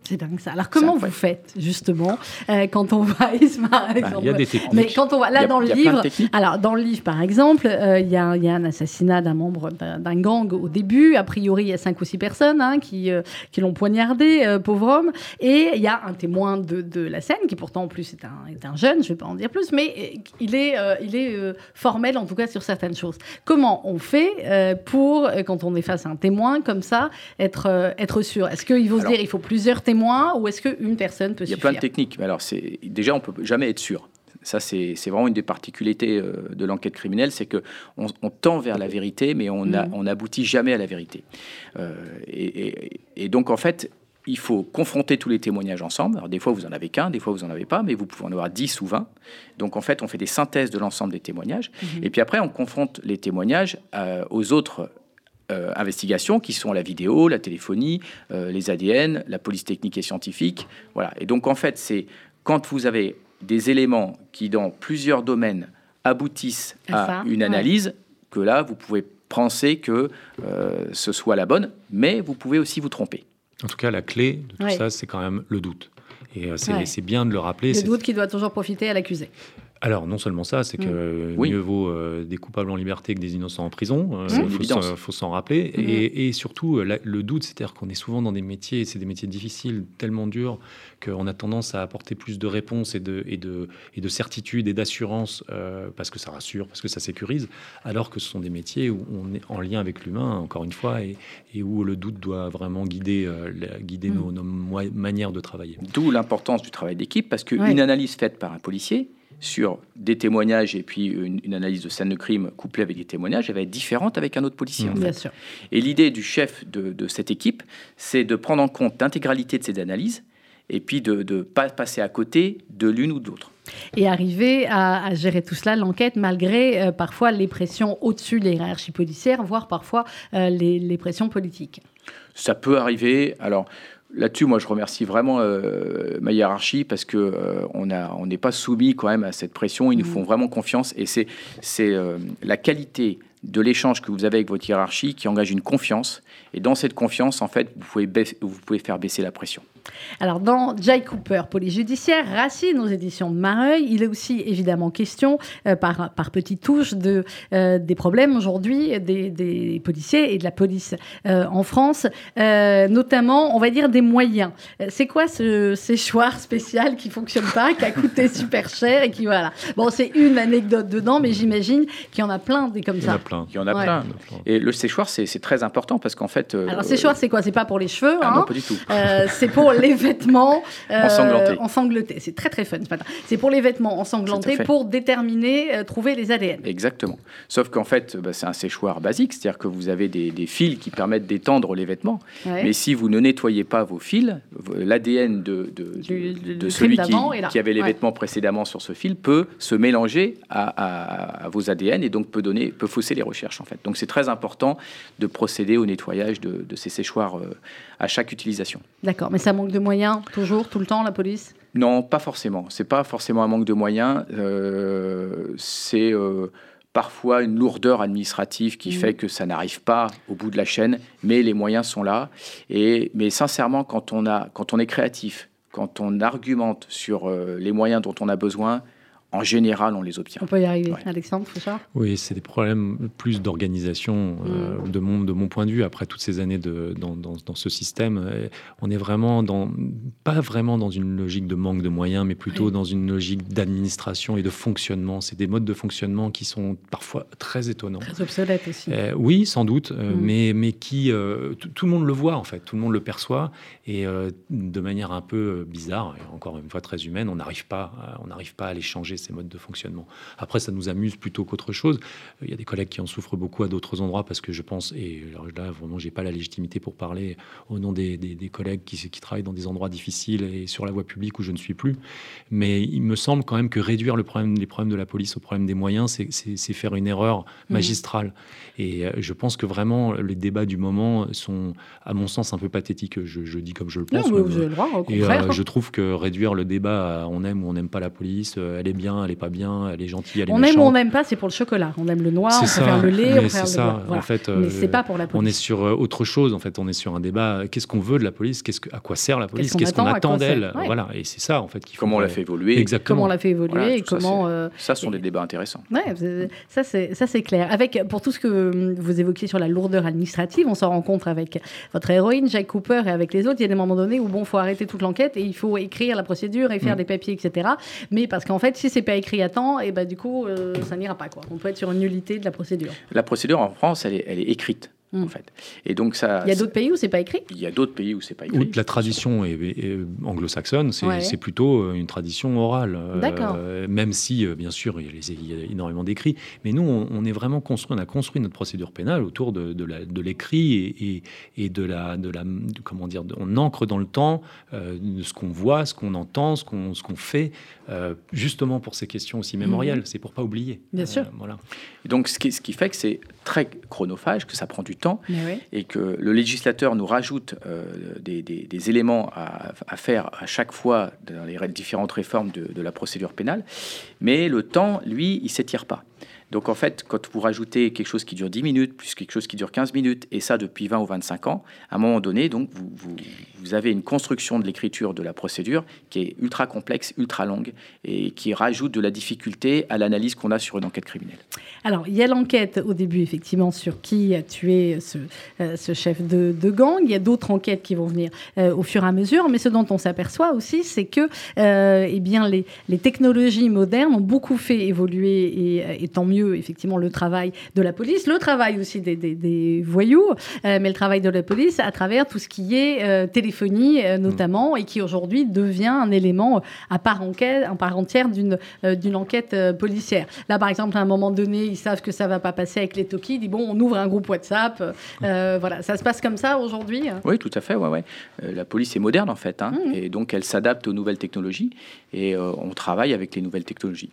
C'est dingue ça. Alors comment vous faites justement euh, quand on va Isma bah, Il y a des techniques. Mais quand on va là dans le livre, alors dans le livre par exemple, euh, il y, a un assassinat d'un membre d'un gang au début. A priori, il y a cinq ou six personnes hein, qui euh, qui l'ont poignardé, pauvre homme. Et il y a un témoin de, de, la scène qui pourtant en plus est un, est un jeune. Je vais pas en dire plus, mais il est il est formel en tout cas sur certaines choses. Comment on fait pour quand on est face à un témoin comme ça être être sûr? Est-ce qu'il faut se dire il faut plusieurs témoins ou est-ce qu'une personne peut suffire Il y a plein de techniques. Mais alors, c'est déjà, on peut jamais être sûr. Ça, c'est vraiment une des particularités euh, de l'enquête criminelle, c'est que on, tend vers la vérité, mais on n'aboutit jamais à la vérité. Euh, et, donc, en fait, il faut confronter tous les témoignages ensemble. Alors, des fois, vous en avez qu'un, des fois, vous en avez pas, mais vous pouvez en avoir 10 ou 20. Donc, en fait, on fait des synthèses de l'ensemble des témoignages. Mhm. Et puis après, on confronte les témoignages euh, aux autres euh, investigations qui sont la vidéo, la téléphonie, euh, les ADN, la police technique et scientifique. Voilà. Et donc en fait, c'est quand vous avez des éléments qui dans plusieurs domaines aboutissent à une analyse que là, vous pouvez penser que euh, ce soit la bonne, mais vous pouvez aussi vous tromper. En tout cas, la clé de tout ça, c'est quand même le doute. Et c'est bien de le rappeler. Le doute qui doit toujours profiter à l'accusé. Alors, non seulement ça, c'est que mm. mieux vaut euh, des coupables en liberté que des innocents en prison. Euh, il faut s'en rappeler. Mm. Et, surtout, euh, le doute, c'est-à-dire qu'on est souvent dans des métiers, c'est des métiers difficiles, tellement durs, qu'on a tendance à apporter plus de réponses et de, et de, et de certitude et d'assurance, parce que ça rassure, parce que ça sécurise, alors que ce sont des métiers où on est en lien avec l'humain, encore une fois, et, et, où le doute doit vraiment guider, guider mm. nos, manières de travailler. D'où l'importance du travail d'équipe, parce qu'une analyse faite par un policier, sur des témoignages et puis une, analyse de scène de crime couplée avec des témoignages, elle va être différente avec un autre policier. Mmh. Bien sûr. Et l'idée du chef de, cette équipe, c'est de prendre en compte l'intégralité de ces analyses et puis de ne pas passer à côté de l'une ou de l'autre. Et arriver à, gérer tout cela, l'enquête, malgré euh, parfois les pressions au-dessus des hiérarchies policières, voire parfois euh, les, les pressions politiques. Ça peut arriver. Alors, Là-dessus, moi, je remercie vraiment euh, ma hiérarchie parce que euh, on a, on n'est pas soumis quand même à cette pression. Ils nous mmh. font vraiment confiance et c'est, c'est euh, la qualité de l'échange que vous avez avec votre hiérarchie qui engage une confiance. Et dans cette confiance, en fait, vous pouvez, vous pouvez faire baisser la pression. Alors, dans Jay Cooper, police judiciaire, Racine aux éditions de Mareuil, il est aussi évidemment question, euh, par, par petites touches, de, euh, des problèmes aujourd'hui des, des, policiers et de la police euh, en France, notamment, on va dire, des moyens. C'est quoi ce séchoir spécial qui fonctionne pas, qui a coûté super cher et qui, voilà. Bon, c'est une anecdote dedans, mais j'imagine qu'il y en a plein des comme ça. Il y en a plein. Et le séchoir, c'est très important parce qu'en fait. Euh, Alors, séchoir, c'est quoi? C'est pas pour les cheveux. Ah, hein? non, pas du tout. Euh, c'est pour les vêtements euh, ensanglantés. C'est très, très fun C'est pour les vêtements ensanglantés pour déterminer, trouver les ADN. Exactement. Sauf qu'en fait, bah, c'est un séchoir basique, c'est-à-dire que vous avez des, fils qui permettent d'étendre les vêtements. Mais si vous ne nettoyez pas vos fils, l'ADN de, de, celui qui, qui, avait les vêtements précédemment sur ce fil peut se mélanger à, à, vos ADN et donc peut donner, peut fausser les recherches en fait. Donc c'est très important de procéder au nettoyage de, ces séchoirs euh, à chaque utilisation. D'accord, mais ça manque de moyens toujours, tout le temps, la police? Non, pas forcément. C'est pas forcément un manque de moyens. Euh, c'est euh, parfois une lourdeur administrative qui Mhm. fait que ça n'arrive pas au bout de la chaîne, mais les moyens sont là. Et, mais sincèrement, quand on, a, quand on est créatif, quand on argumente sur euh, les moyens dont on a besoin, en général, on les obtient. On peut y arriver. Ouais. Alexandre Fouchard Oui, c'est des problèmes plus d'organisation euh, Mm. de, mon, de mon point de vue. Après toutes ces années de, dans, dans- dans ce système, euh, on est vraiment dans, pas vraiment dans une logique de manque de moyens, mais plutôt Oui. dans une logique d'administration et de fonctionnement. C'est des modes de fonctionnement qui sont parfois très étonnants. Très obsolète aussi. Euh, oui, sans doute, Mm. mais, mais qui euh, tout le monde le voit en fait, tout le monde le perçoit et euh, de manière un peu bizarre et encore une fois très humaine, on n'arrive pas, on n'arrive pas à les changer ces modes de fonctionnement. Après, ça nous amuse plutôt qu'autre chose. Euh, Il y a des collègues qui en souffrent beaucoup à d'autres endroits parce que je pense et là vraiment j'ai pas la légitimité pour parler au nom des, des- des collègues qui, qui travaillent dans des endroits difficiles et sur la voie publique où je ne suis plus. Mais il me semble quand même que réduire le problème, les problèmes de la police au problème des moyens, c'est- faire une erreur Mhm. magistrale. Et euh, je pense que vraiment, les débats du moment sont, à mon sens, un peu pathétiques. Je, je dis comme je le Non, pense. mais mais, vous avez le droit, au et euh, je trouve que réduire le débat à on aime ou on n'aime pas la police, elle est bien, elle est pas bien, elle est gentille, elle est on aime ou on n'aime pas, c'est pour le chocolat. On aime le noir, on C'est préfère ça, le lait, on mais préfère c'est le ça. Voilà. En fait, Mais euh, c'est pas pour la on est police. sur euh, autre chose. En fait, on est sur un débat. Qu'est-ce qu'on veut de la police? Qu'est-ce que, à quoi sert la police? qu'on Qu'est-ce qu'on attend, d'elle? Ouais. Voilà. Et c'est ça en fait qu'il faut. Comment on l'a euh, fait évoluer? Exactement. Comment on l'a fait évoluer Voilà, et tout ça, comment. euh, Ça, ce sont des débats intéressants. Ouais, ça c'est ça clair. Avec pour tout ce que hum, vous évoquiez sur la lourdeur administrative, on s'en rencontre avec votre héroïne Jack Cooper et avec les autres. Il y a des moments donnés où bon, faut arrêter toute l'enquête et il faut écrire la procédure et faire Mm. des papiers, etc. Mais parce qu'en fait, si c'est pas écrit à temps, et ben du coup, euh, ça n'ira pas quoi. On peut être sur une nullité de la procédure. La procédure en France, elle est, elle est écrite, Mm. en fait. Et donc, ça. Il y a d'autres pays où c'est pas écrit? Il y a d'autres pays où c'est pas écrit. La tradition est- est anglo-saxonne, c'est Ouais. plutôt euh, une tradition orale. euh, D'accord. même si, euh, bien sûr, il y a, les- il y a énormément d'écrits. Mais nous, on, on est vraiment construit, on a construit notre procédure pénale autour de, de la- de l'écrit et, et- et de la, de la, de- comment dire, on ancre dans le temps euh, ce qu'on voit, ce qu'on entend, ce qu'on ce qu'on fait, euh, justement pour ces questions aussi mémorielles. C'est pour pas oublier. Mhm. Bien sûr. Voilà. Et donc, ce qui, ce qui fait que c'est très chronophage, que ça prend du temps, Mais oui. et que le législateur nous rajoute euh, des, des- des éléments à, à faire à chaque fois dans les différentes réformes de, de la procédure pénale, mais le temps, lui, il s'étire pas. Donc en fait, quand vous rajoutez quelque chose qui dure 10 minutes, plus quelque chose qui dure 15 minutes, et ça depuis 20 ou 25 ans, à un moment donné, donc vous, avez une construction de l'écriture de la procédure qui est ultra complexe, ultra longue, et qui rajoute de la difficulté à l'analyse qu'on a sur une enquête criminelle. Alors, il y a l'enquête au début, effectivement, sur qui a tué ce, euh, chef de, gang. Il y a d'autres enquêtes qui vont venir euh, au fur et à mesure. Mais ce dont on s'aperçoit aussi, c'est que euh, eh bien, les, technologies modernes ont beaucoup fait évoluer, et tant mieux, effectivement, le travail de la police, le travail aussi des, des- des voyous, euh, mais le travail de la police à travers tout ce qui est euh, téléphonie, euh, notamment, et qui aujourd'hui devient un élément à part, enquête, à part entière d'une d'une enquête policière. Là, par exemple, à un moment donné, ils savent que ça va pas passer avec les Toki. Ils disent bon, on ouvre un groupe WhatsApp. Euh, voilà, ça se passe comme ça aujourd'hui. Oui, tout à fait. Ouais, ouais. La police est moderne en fait, hein, Mhm. et donc elle s'adapte aux nouvelles technologies et on travaille avec les nouvelles technologies.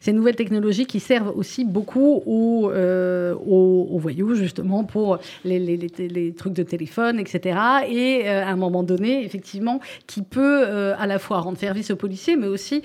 Ces nouvelles technologies qui servent aussi beaucoup aux, euh, aux, aux voyous, justement, pour les, les- les- les trucs de téléphone, etc. Et euh, à un moment donné, effectivement, qui peut euh, à la fois rendre service aux policiers, mais aussi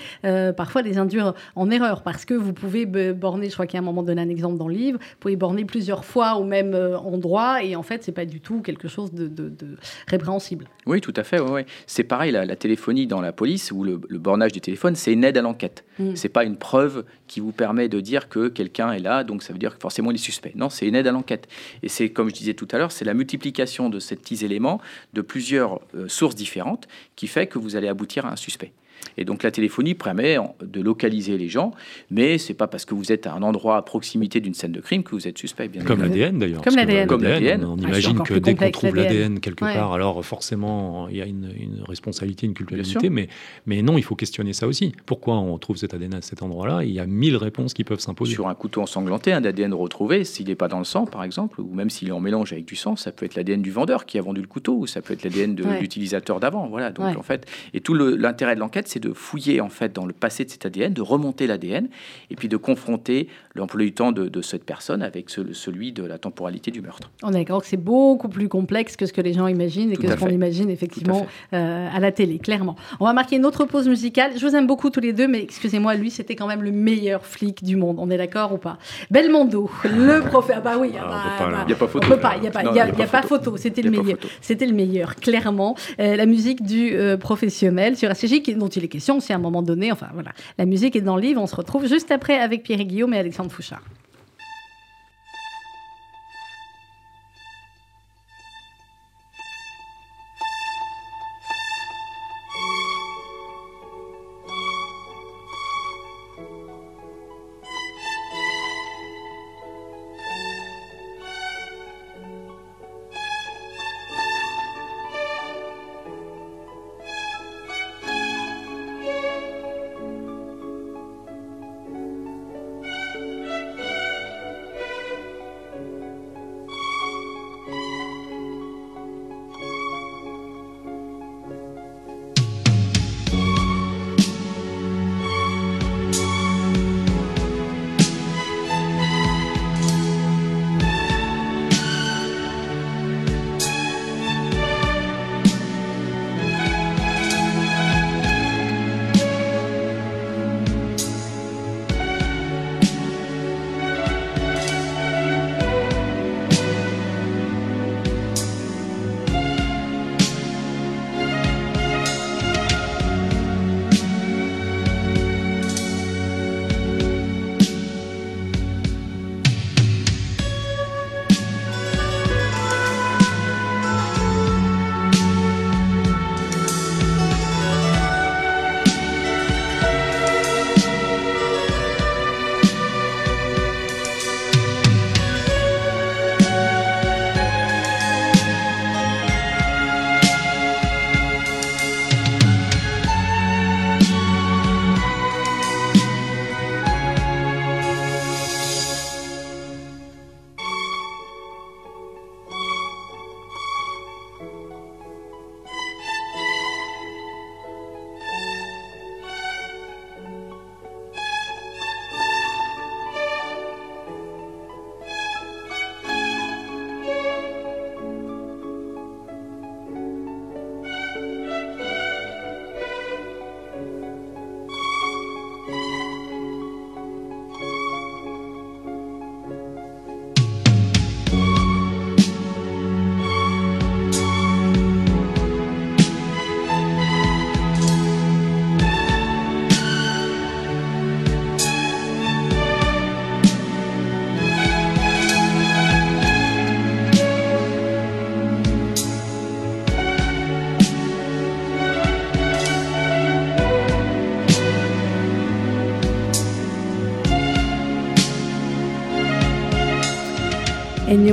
parfois les induire en erreur. Parce que vous pouvez borner, je crois qu'il y a un moment donné un exemple dans le livre, vous pouvez borner plusieurs fois au même endroit, et en fait, c'est pas du tout quelque chose de, de- de répréhensible. Oui, tout à fait. ouais, ouais. C'est pareil, la, la téléphonie dans la police ou le, le bornage du téléphone, c'est une aide à l'enquête. Mm. C'est pas une preuve qui vous permet de dire que quelqu'un est là, donc ça veut dire que forcément il est suspect. Non, c'est une aide à l'enquête. Et c'est comme je disais tout à l'heure, c'est la multiplication de ces petits éléments de plusieurs euh, sources différentes qui fait que vous allez aboutir à un suspect. Et donc la téléphonie permet de localiser les gens, mais c'est pas parce que vous êtes à un endroit à proximité d'une scène de crime que vous êtes suspect. Bien Comme l'ADN d'ailleurs. Comme l'ADN. Comme l'ADN. On Ah, imagine que dès qu'on trouve l'ADN. quelque Ouais. part, alors forcément il y a une, une responsabilité, une culpabilité, mais, mais non, il faut questionner ça aussi. Pourquoi on trouve cet ADN à cet endroit-là? Il y a mille réponses qui peuvent s'imposer. Sur un couteau ensanglanté, un ADN retrouvé, s'il n'est pas dans le sang, par exemple, ou même s'il est en mélange avec du sang, ça peut être l'ADN du vendeur qui a vendu le couteau, ou ça peut être l'ADN de Ouais. l'utilisateur d'avant. Voilà. Donc Ouais. en fait, et tout le- l'intérêt de l'enquête, fait, c'est de fouiller en fait dans le passé de cet ADN, de remonter l'ADN, et puis de confronter l'emploi du temps de, cette personne avec celui de la temporalité du meurtre. On est d'accord que c'est beaucoup plus complexe que ce que les gens imaginent et que ce qu'on imagine effectivement à, euh, à, la télé, clairement. On va marquer une autre pause musicale. Je vous aime beaucoup tous les deux, mais excusez-moi, lui, c'était quand même le meilleur flic du monde. On est d'accord ou pas? Belmondo, le prophète. Ah bah oui, il n'y a pas photo. Il n'y a pas, y a, pas photo. C'était le meilleur. C'était le meilleur, clairement. Euh, la musique du euh, professionnel sur RCJ, dont il est question aussi à un moment donné. Enfin la musique est dans le livre. On se retrouve juste après avec Pierre Guillaume et Alexandre Fouchard.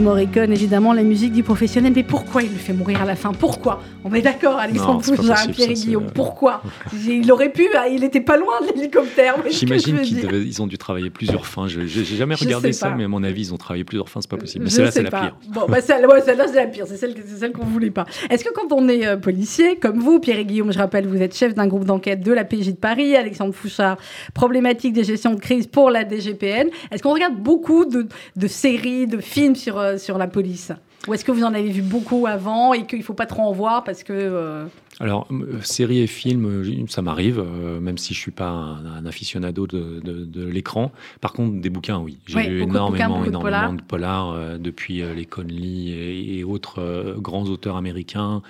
Morricone, évidemment, la musique du professionnel. Mais pourquoi il le fait mourir à la fin? Pourquoi? On est d'accord, Alexandre Poujin, Pierre Guillaume. Pourquoi? Il aurait pu, hein, il était pas loin de l'hélicoptère. J'imagine qu'ils ont dû travailler plusieurs fins. Je n'ai jamais regardé ça, mais à mon avis, ils ont travaillé plusieurs fins, c'est pas possible. Mais celle-là, c'est la pire. Bon, bah, celle-là, c'est la pire. C'est celle, celle qu'on voulait pas. Est-ce que quand on est euh, policier, comme vous, Pierre et Guillaume, je rappelle, vous êtes chef d'un groupe d'enquête de la PJ de Paris, Alexandre Fouchard, problématique des gestions de crise pour la DGPN, est-ce qu'on regarde beaucoup de, de séries, de films sur, euh, sur la police. Ou est-ce que vous en avez vu beaucoup avant et qu'il ne faut pas trop en voir parce que... Alors, euh, séries et films, euh, ça m'arrive, euh, même si je suis pas un, aficionado de, de, l'écran. Par contre, des bouquins, oui. J'ai lu énormément, énormément de polars, depuis les Conley et, autres grands auteurs américains.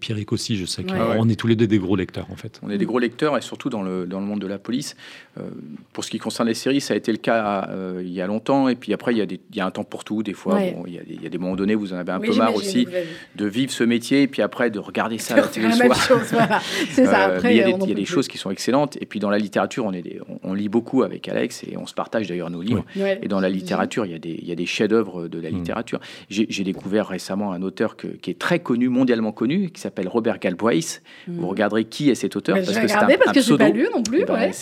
Pierre aussi, je sais qu'on est tous les deux des gros lecteurs, en fait. On est des gros lecteurs, et surtout dans le, dans le monde de la police. pour ce qui concerne les séries, ça a été le cas il y a longtemps, et puis après, il y, a des, il y a un temps pour tout. Des fois, il, y a des, il, y a des, moments donnés, vous en avez un peu marre aussi, de vivre ce métier, et puis après, de regarder ça à la télé C'est ça. Après, il y a des, choses qui sont excellentes. Et puis dans la littérature, on, est on, lit beaucoup avec Alex et on se partage d'ailleurs nos livres. Et dans la littérature, il y a des, il y a des chefs-d'œuvre de la mm. littérature. J'ai découvert récemment un auteur qui est très connu, mondialement connu, qui s'appelle Robert Galbraith. Vous mm. regarderez qui est cet auteur parce que c'est un, parce que pseudo. Pas lu non plus. Eh ben,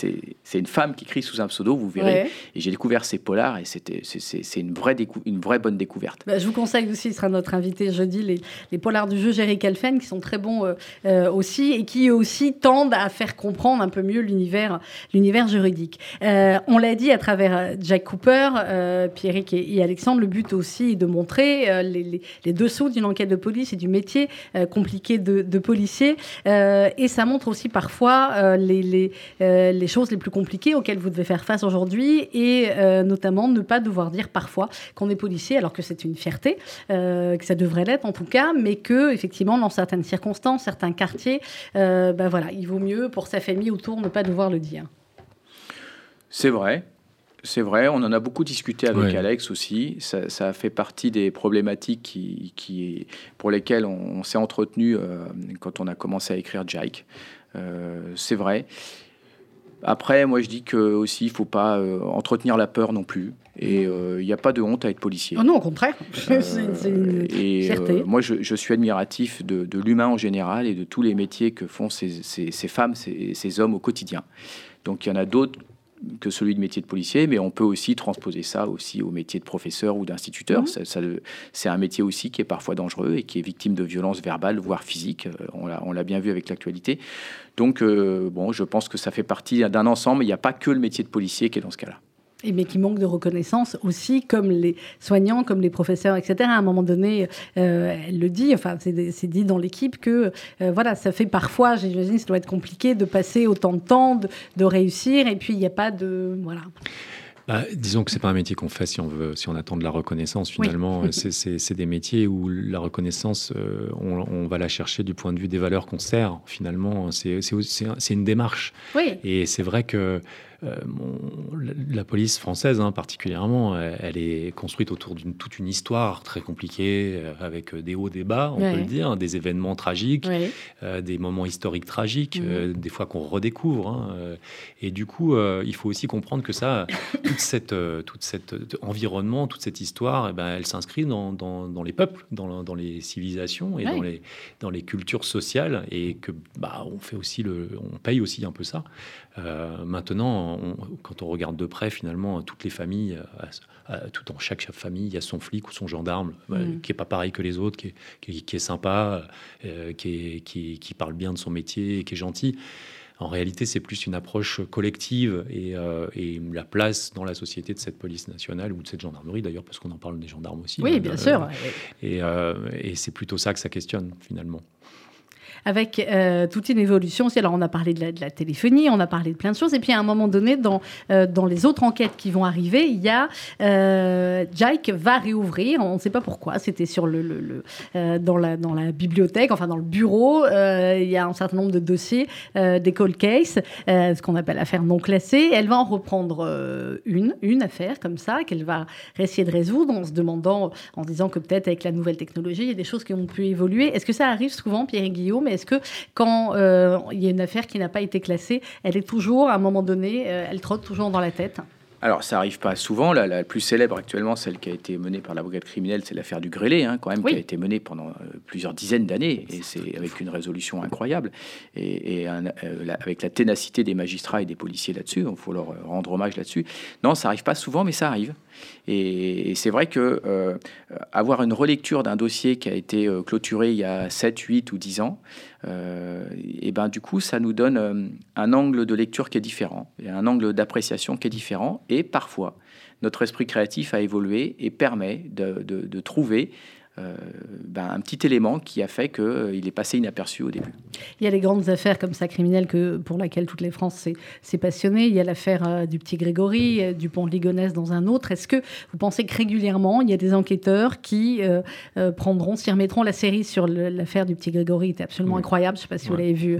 c'est une femme qui écrit sous un pseudo, vous verrez. Et j'ai découvert ses polars et c'était c'est une vraie une vraie bonne découverte. Bah, je vous conseille aussi, il sera notre invité jeudi, les, les polars du jeu Jerry Calfen qui sont très bons. Euh, aussi, et qui aussi tendent à faire comprendre un peu mieux l'univers, l'univers juridique. on l'a dit à travers Jack Cooper, Pierrick et, et, Alexandre, le but aussi est de montrer les, les, dessous d'une enquête de police et du métier compliqué de, de policier. et ça montre aussi parfois les, les, les, choses les plus compliquées auxquelles vous devez faire face aujourd'hui et notamment ne pas devoir dire parfois qu'on est policier alors que c'est une fierté, que ça devrait l'être en tout cas, mais que effectivement dans certaines circonstances, certains quartiers, ben voilà, il vaut mieux pour sa famille autour ne pas devoir le dire. C'est vrai. C'est vrai, on en a beaucoup discuté avec Alex aussi. Ça, a fait partie des problématiques qui, pour lesquelles on, s'est entretenu euh, quand on a commencé à écrire Jake. Euh, c'est vrai. Après, moi, je dis que aussi, il faut pas euh, entretenir la peur non plus. Et il n'y a pas de honte à être policier. Oh non, au contraire. c'est une et moi, je, suis admiratif de, l'humain en général et de tous les métiers que font ces, femmes, ces, ces hommes au quotidien. Donc, il y en a d'autres que celui de métier de policier, mais on peut aussi transposer ça aussi au métier de professeur ou d'instituteur. Mhm. c'est un métier aussi qui est parfois dangereux et qui est victime de violences verbales, voire physiques. Euh, on l'a bien vu avec l'actualité. Donc, euh, bon, je pense que ça fait partie d'un ensemble. Il n'y a pas que le métier de policier qui est dans ce cas-là et mais qui manque de reconnaissance aussi, comme les soignants, comme les professeurs, etc. À un moment donné, euh, elle le dit, enfin, c'est dit dans l'équipe que, euh, voilà, ça fait parfois, j'imagine, ça doit être compliqué de passer autant de temps, de, de réussir, et puis il n'y a pas de, voilà. Bah, disons que c'est pas un métier qu'on fait si on veut, si on attend de la reconnaissance. Finalement, c'est des métiers où la reconnaissance, euh, on, va la chercher du point de vue des valeurs qu'on sert. Finalement, c'est une démarche. Oui. Et c'est vrai que euh, la police française, hein, particulièrement, elle, est construite autour d'une toute une histoire très compliquée, euh, avec des hauts, des bas, on peut le dire, des événements tragiques, euh, des moments historiques tragiques, mhm. des fois qu'on redécouvre. Hein, et du coup, il faut aussi comprendre que ça, toute cette, toute cette environnement, toute cette histoire, eh ben, elle s'inscrit dans, dans, les peuples, dans, dans, les civilisations et dans, les, dans les cultures sociales, et que bah, on fait aussi le, on paye aussi un peu ça. Maintenant, quand on regarde de près, finalement, toutes les familles, tout dans chaque, famille, il y a son flic ou son gendarme, mm. qui est pas pareil que les autres, qui est, sympa, euh, qui, qui, parle bien de son métier, qui est gentil. En réalité, c'est plus une approche collective euh, et, la place dans la société de cette police nationale ou de cette gendarmerie, d'ailleurs, parce qu'on en parle des gendarmes aussi. Oui, bien sûr. Et, et c'est plutôt ça que ça questionne, finalement avec euh, toute une évolution aussi. Alors, on a parlé de la, téléphonie, on a parlé de plein de choses. Et puis, à un moment donné, dans, euh, dans les autres enquêtes qui vont arriver, il y a euh, Jake va réouvrir. On ne sait pas pourquoi. C'était sur le, euh, dans, la, dans la bibliothèque, enfin dans le bureau. il y a un certain nombre de dossiers, des cold cases, ce qu'on appelle affaires non classées. Elle va en reprendre une, une affaire comme ça, qu'elle va essayer de résoudre en se demandant, en disant que peut-être avec la nouvelle technologie, il y a des choses qui ont pu évoluer. Est-ce que ça arrive souvent, Pierre et Guillaume est-ce que quand euh, il y a une affaire qui n'a pas été classée, elle est toujours, à un moment donné, euh, elle trotte toujours dans la tête alors, ça arrive pas souvent. La, la, plus célèbre actuellement, celle qui a été menée par l'avocat criminel, c'est l'affaire du grêlé, hein, quand même, qui a été menée pendant euh, plusieurs dizaines d'années, et c'est avec une résolution incroyable, et, avec la ténacité des magistrats et des policiers là-dessus. Il faut leur rendre hommage là-dessus. Non, ça arrive pas souvent, mais ça arrive. Et, c'est vrai que euh, avoir une relecture d'un dossier qui a été euh, clôturé il y a 7, 8 ou 10 ans, euh, et ben du coup, ça nous donne un angle de lecture qui est différent, un angle d'appréciation qui est différent. Et parfois, notre esprit créatif a évolué et permet de, trouver ben, un petit élément qui a fait qu'il euh, est passé inaperçu au début. Il y a les grandes affaires comme ça criminelles que, pour laquelle toute la France s'est passionnée. Il y a l'affaire euh, du petit Grégory, du pont de Ligonnès dans un autre. Est-ce que vous pensez que régulièrement, il y a des enquêteurs qui prendront, s'y remettront la série sur l'affaire du petit Grégory? Était absolument incroyable. Je ne sais pas si vous l'avez vu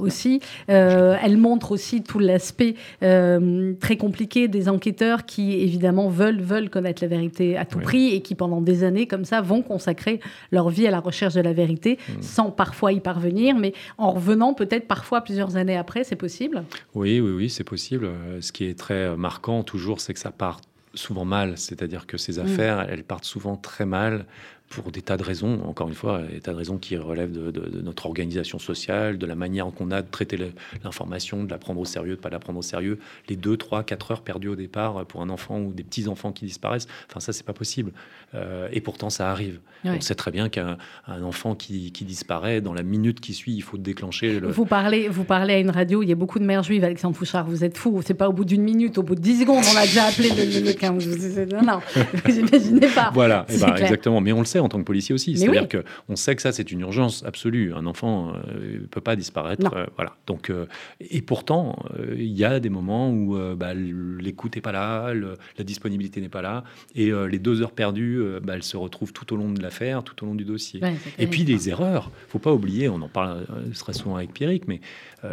aussi. elle montre aussi tout l'aspect très compliqué des enquêteurs qui, évidemment, veulent, veulent connaître la vérité à tout prix et qui, pendant des années, comme ça, vont consacrer leur vie à la recherche de la vérité, mmh. sans parfois y parvenir, mais en revenant peut-être parfois plusieurs années après, c'est possible? Oui, oui, oui, c'est possible. Euh, ce qui est très marquant toujours, c'est que ça part souvent mal, c'est-à-dire que ces mmh. affaires, elles partent souvent très mal pour des tas de raisons, encore une fois, des tas de raisons qui relèvent de, notre organisation sociale, de la manière qu'on a de traiter l'information, de la prendre au sérieux, de pas la prendre au sérieux. Les 2, 3, 4 heures perdues au départ pour un enfant ou des petits-enfants qui disparaissent, enfin ça, c'est pas possible. Euh, et pourtant, ça arrive. On sait très bien qu'un enfant qui, disparaît, dans la minute qui suit, il faut déclencher le... Vous parlez, vous parlez à une radio, il y a beaucoup de mères juives, Alexandre Fouchard, vous êtes fou. C'est pas au bout d'une minute, au bout de 10 secondes, on a déjà appelé le, le, 15. Non, non, vous imaginez pas. Voilà, eh ben, exactement. Mais on le sait en tant que policier aussi. C'est-à-dire qu'on sait que ça, c'est une urgence absolue. Un enfant ne euh, peut pas disparaître. Euh, voilà. Donc, euh, et pourtant, il y a des moments où bah, l'écoute n'est pas là, la disponibilité n'est pas là, et les deux heures perdues, bah, elles se retrouvent tout au long de l'affaire, tout au long du dossier. et puis les erreurs, faut pas oublier, on en parle très souvent avec Pierrick, mais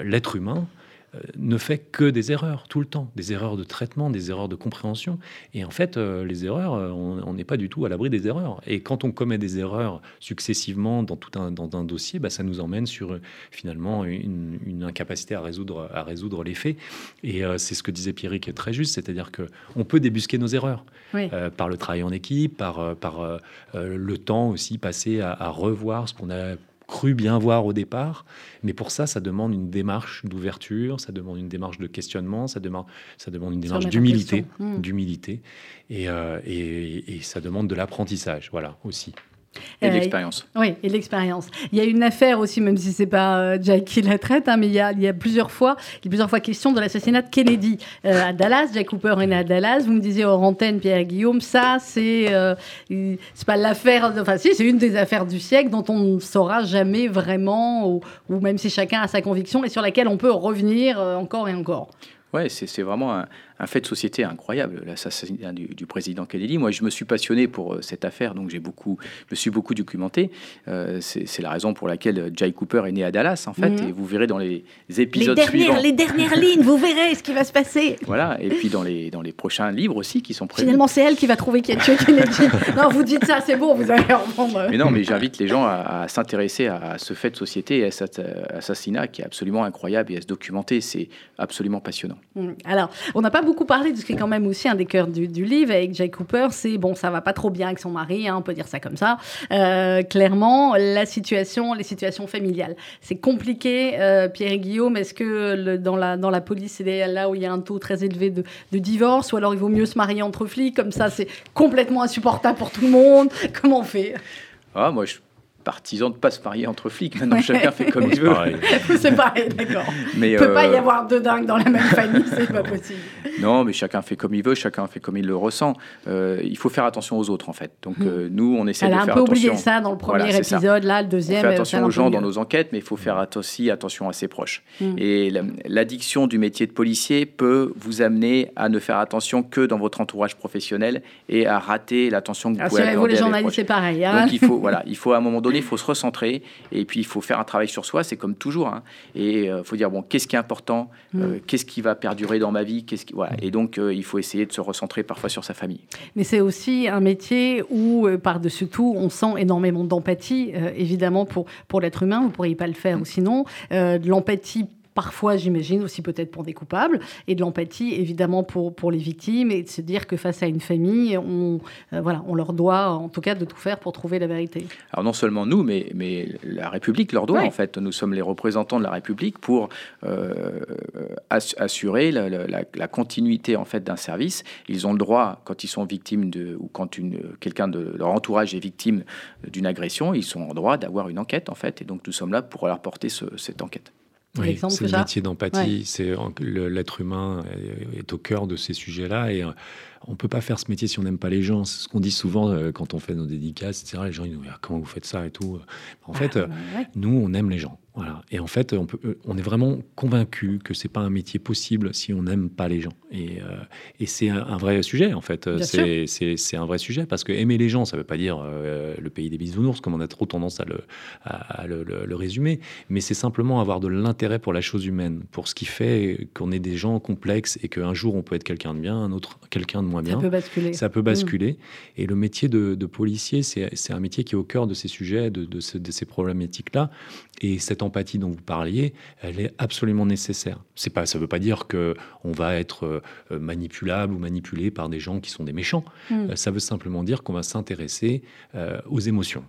l'être humain, ne fait que des erreurs tout le temps, des erreurs de traitement, des erreurs de compréhension. Et en fait, euh, les erreurs, euh, on n'est pas du tout à l'abri des erreurs. Et quand on commet des erreurs successivement dans tout un, dans un dossier, bah, ça nous emmène sur finalement une, incapacité à résoudre, à résoudre les faits. Et c'est ce que disait Pierre qui est très juste, c'est-à-dire que on peut débusquer nos erreurs par le travail en équipe, par, par le temps aussi passé à, à revoir ce qu'on a cru bien voir au départ. Mais pour ça, ça demande une démarche d'ouverture, ça demande une démarche de questionnement, ça demande, ça demande une démarche d'humilité, hmm. d'humilité, et, euh, et, et, ça demande de l'apprentissage, voilà aussi. Et l'expérience. Oui, et l'expérience. Il y a une affaire aussi, même si c'est pas euh, Jack qui la traite, hein, mais il y, a, il y, a, plusieurs fois, il y a plusieurs fois question de l'assassinat de Kennedy euh, à Dallas. Jack Cooper est né à Dallas. Vous me disiez hors antenne, Pierre Guillaume, ça c'est euh, c'est pas l'affaire, enfin si, c'est une des affaires du siècle dont on ne saura jamais vraiment, ou, ou, même si chacun a sa conviction, et sur laquelle on peut revenir encore et encore. Ouais, c'est vraiment un, un fait de société incroyable, l'assassinat du, président Kennedy. Moi, je me suis passionné pour euh, cette affaire, donc j'ai beaucoup, je me suis beaucoup documenté. Euh, c'est la raison pour laquelle Jay Cooper est né à Dallas, en fait, mhm. et vous verrez dans les épisodes les dernières, suivants. Les dernières lignes, vous verrez ce qui va se passer. Voilà, et puis dans les, dans les prochains livres aussi qui sont prévus. Finalement, c'est elle qui va trouver qui a tué Kennedy. non, vous dites ça, c'est bon, vous allez reprendre. Mais non, mais j'invite les gens à, s'intéresser à ce fait de société et à cet euh, assassinat qui est absolument incroyable et à se documenter. C'est absolument passionnant. Mm. Alors, on n'a pas beaucoup parlé de ce qui est quand même aussi un des cœurs du, livre avec Jake Cooper. C'est bon, ça va pas trop bien avec son mari, hein, on peut dire ça comme ça. Euh, clairement, la situation, les situations familiales, c'est compliqué. Euh, Pierre et Guillaume, est-ce que dans la dans la police, c'est là où il y a un taux très élevé de, de divorce, ou alors il vaut mieux se marier entre flics comme ça, c'est complètement insupportable pour tout le monde. Comment on fait? Ah, moi, je partisan de pas se marier entre flics. Maintenant, chacun fait comme il veut. c'est pareil, d'accord. Mais il peut pas y euh, avoir deux dingues dans la même famille, c'est pas possible. Non, mais chacun fait comme il veut, chacun fait comme il le ressent. Euh, il faut faire attention aux autres, en fait. Donc, hmm. euh, nous, on essaie de faire attention. Elle a un peu oublié ça dans le premier épisode, là, le deuxième. On fait attention aux gens dans nos enquêtes, mais il faut faire aussi attention à ses proches. Hmm. Et l'addiction du métier de policier peut vous amener à ne faire attention que dans votre entourage professionnel et à rater l'attention que vous pouvez accorder vous, les journalistes, c'est pareil. Hein. Donc, il faut, voilà, il faut à un moment donné, il faut se recentrer et puis il faut faire un travail sur soi, c'est comme toujours. Hein. Et il euh, faut dire, bon, qu'est-ce qui est important euh, mm. Qu'est-ce qui va perdurer dans ma vie qu'est-ce qui... voilà. Et donc, euh, il faut essayer de se recentrer parfois sur sa famille. Mais c'est aussi un métier où, par-dessus tout, on sent énormément d'empathie, évidemment, pour, pour l'être humain. Vous ne pourriez pas le faire ou sinon. de l'empathie parfois, j'imagine, aussi peut-être pour des coupables, et de l'empathie, évidemment, pour, pour les victimes, et de se dire que face à une famille, on, euh, voilà, on leur doit, en tout cas, de tout faire pour trouver la vérité. Alors, non seulement nous, mais, mais la République leur doit, en fait. Nous sommes les représentants de la République pour euh, assurer la, la, continuité, en fait, d'un service. Ils ont le droit, quand ils sont victimes de, ou quand quelqu'un de leur entourage est victime d'une agression, ils sont en droit d'avoir une enquête, en fait. Et donc, nous sommes là pour leur porter cette enquête. Oui, c'est le métier d'empathie. C'est l'être humain est, au cœur de ces sujets-là et euh, on peut pas faire ce métier si on n'aime pas les gens. C'est ce qu'on dit souvent euh, quand on fait nos dédicaces, etc. Les gens ils nous disent ah, comment vous faites ça et tout. En ah, fait, euh, nous on aime les gens. Voilà. Et en fait, on, peut, euh, on est vraiment convaincu que c'est pas un métier possible si on n'aime pas les gens. Et, euh, et c'est un, vrai sujet, en fait. C'est un vrai sujet parce que aimer les gens, ça veut pas dire euh, le pays des bisounours, comme on a trop tendance à le, à, le, le, résumer, mais c'est simplement avoir de l'intérêt pour la chose humaine, pour ce qui fait qu'on est des gens complexes et qu'un jour on peut être quelqu'un de bien, un autre quelqu'un de moins bien. Ça peut basculer. Ça peut basculer. Mmh. Et le métier de, de policier, c'est un métier qui est au cœur de ces sujets, de, de, de ces problématiques-là. Et cette empathie dont vous parliez, elle est absolument nécessaire. C'est pas, ça ne veut pas dire que on va être euh, manipulable ou manipulé par des gens qui sont des méchants. Mm. ça veut simplement dire qu'on va s'intéresser aux émotions.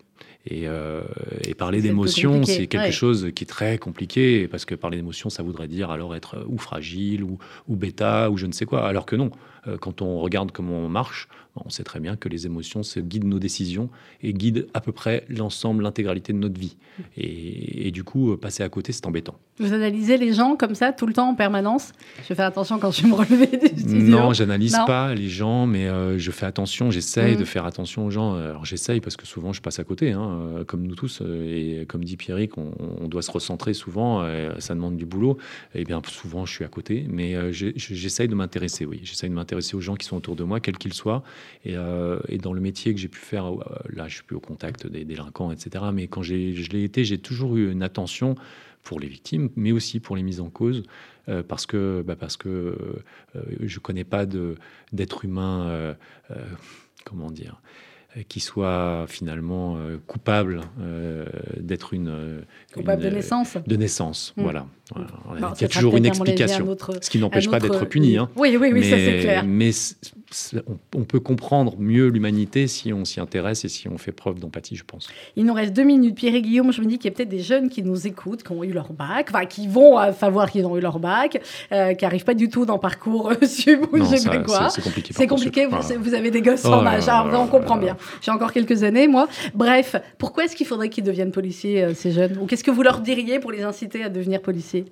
Euh, et, parler d'émotion, c'est quelque chose qui est très compliqué, parce que parler d'émotion, ça voudrait dire alors être ou fragile, ou, ou bêta, ou je ne sais quoi. Alors que non, euh, quand on regarde comment on marche, on sait très bien que les émotions se guident nos décisions et guident à peu près l'ensemble, l'intégralité de notre vie. Et, du coup, euh, passer à côté, c'est embêtant. Vous analysez les gens comme ça, tout le temps, en permanence? Je fais attention quand je me relever du studio. Non, j'analyse pas les gens, mais euh, je fais attention, j'essaye de mm. faire attention aux gens. Alors j'essaye parce que souvent je passe à côté, hein, euh, comme nous tous. Et comme dit Pierrick, on, on doit se recentrer souvent, ça demande du boulot. Et bien souvent je suis à côté, mais j'essaye de m'intéresser, oui. J'essaye de m'intéresser aux gens qui sont autour de moi, quels qu'ils soient. Euh, et, dans le métier que j'ai pu faire, euh, là, je suis plus au contact des délinquants, etc. Mais quand je l'ai été, j'ai toujours eu une attention pour les victimes, mais aussi pour les mises en cause, euh, parce que, bah, parce que je connais pas d'être humain, comment dire, qui soit finalement coupable d'être une... Coupable de naissance De naissance, hmm. voilà. Il y a toujours une explication, ce qui n'empêche pas d'être puni. Hein. Oui, oui, oui, ça c'est clair. Mais on, peut comprendre mieux l'humanité si on s'y intéresse et si on fait preuve d'empathie, je pense. Il nous reste deux minutes. Pierre et Guillaume, je me dis qu'il y a peut-être des jeunes qui nous écoutent, qui ont eu leur bac, enfin qui vont euh, savoir qu'ils ont eu leur bac, euh, qui n'arrivent pas du tout dans parcours euh, sub ou je sais quoi. C'est compliqué. C'est compliqué, vous, avez des gosses en âge, on comprend bien. J'ai encore quelques années, moi. Bref, pourquoi est-ce qu'il faudrait qu'ils deviennent policiers, ces jeunes? Ou qu'est-ce que vous leur diriez pour les inciter à devenir policiers?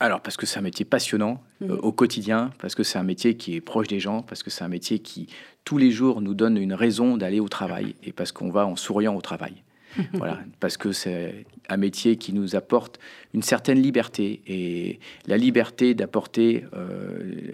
Alors, parce que c'est un métier passionnant euh, mhm. au quotidien, parce que c'est un métier qui est proche des gens, parce que c'est un métier qui, tous les jours, nous donne une raison d'aller au travail, et parce qu'on va en souriant au travail. voilà, parce que c'est un métier qui nous apporte une certaine liberté, et la liberté d'apporter euh,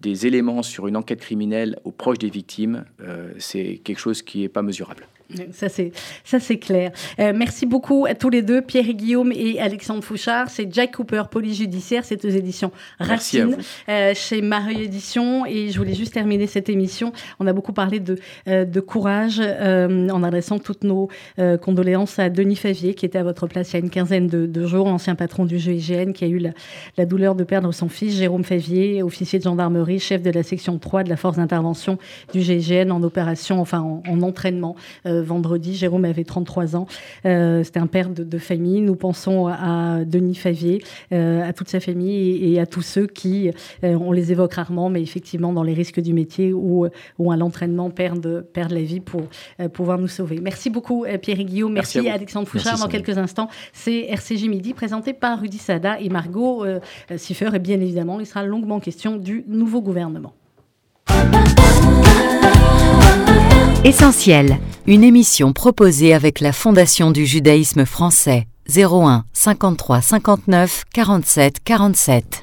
des éléments sur une enquête criminelle aux proches des victimes, euh, c'est quelque chose qui n'est pas mesurable. Ça c'est ça c'est clair. Euh, merci beaucoup à tous les deux, Pierre et Guillaume et Alexandre Fouchard. C'est Jack Cooper, police judiciaire. C'est aux éditions Racine, euh, chez Marie Édition. Et je voulais juste terminer cette émission. On a beaucoup parlé de euh, de courage en adressant toutes nos condoléances à Denis Favier, qui était à votre place il y a une quinzaine de, jours, ancien patron du GIGN, qui a eu la, douleur de perdre son fils, Jérôme Favier, officier de gendarmerie, chef de la section 3 de la force d'intervention du GIGN en opération, enfin en, en entraînement vendredi. Jérôme avait 33 ans. Euh, c'était un père de, famille. Nous pensons à Denis Favier, euh, à toute sa famille et, à tous ceux qui, euh, on les évoque rarement, mais effectivement dans les risques du métier ou, ou à l'entraînement perdent, perdent la vie pour pouvoir nous sauver. Merci beaucoup Pierre et Guillaume. Merci, Alexandre Fouchard. dans quelques instants, c'est RCJ Midi présenté par Rudy Sada et Margot Siffer. Et bien évidemment, il sera longuement question du nouveau gouvernement. Essentiel, une émission proposée avec la Fondation du judaïsme français 01 53 59 47 47.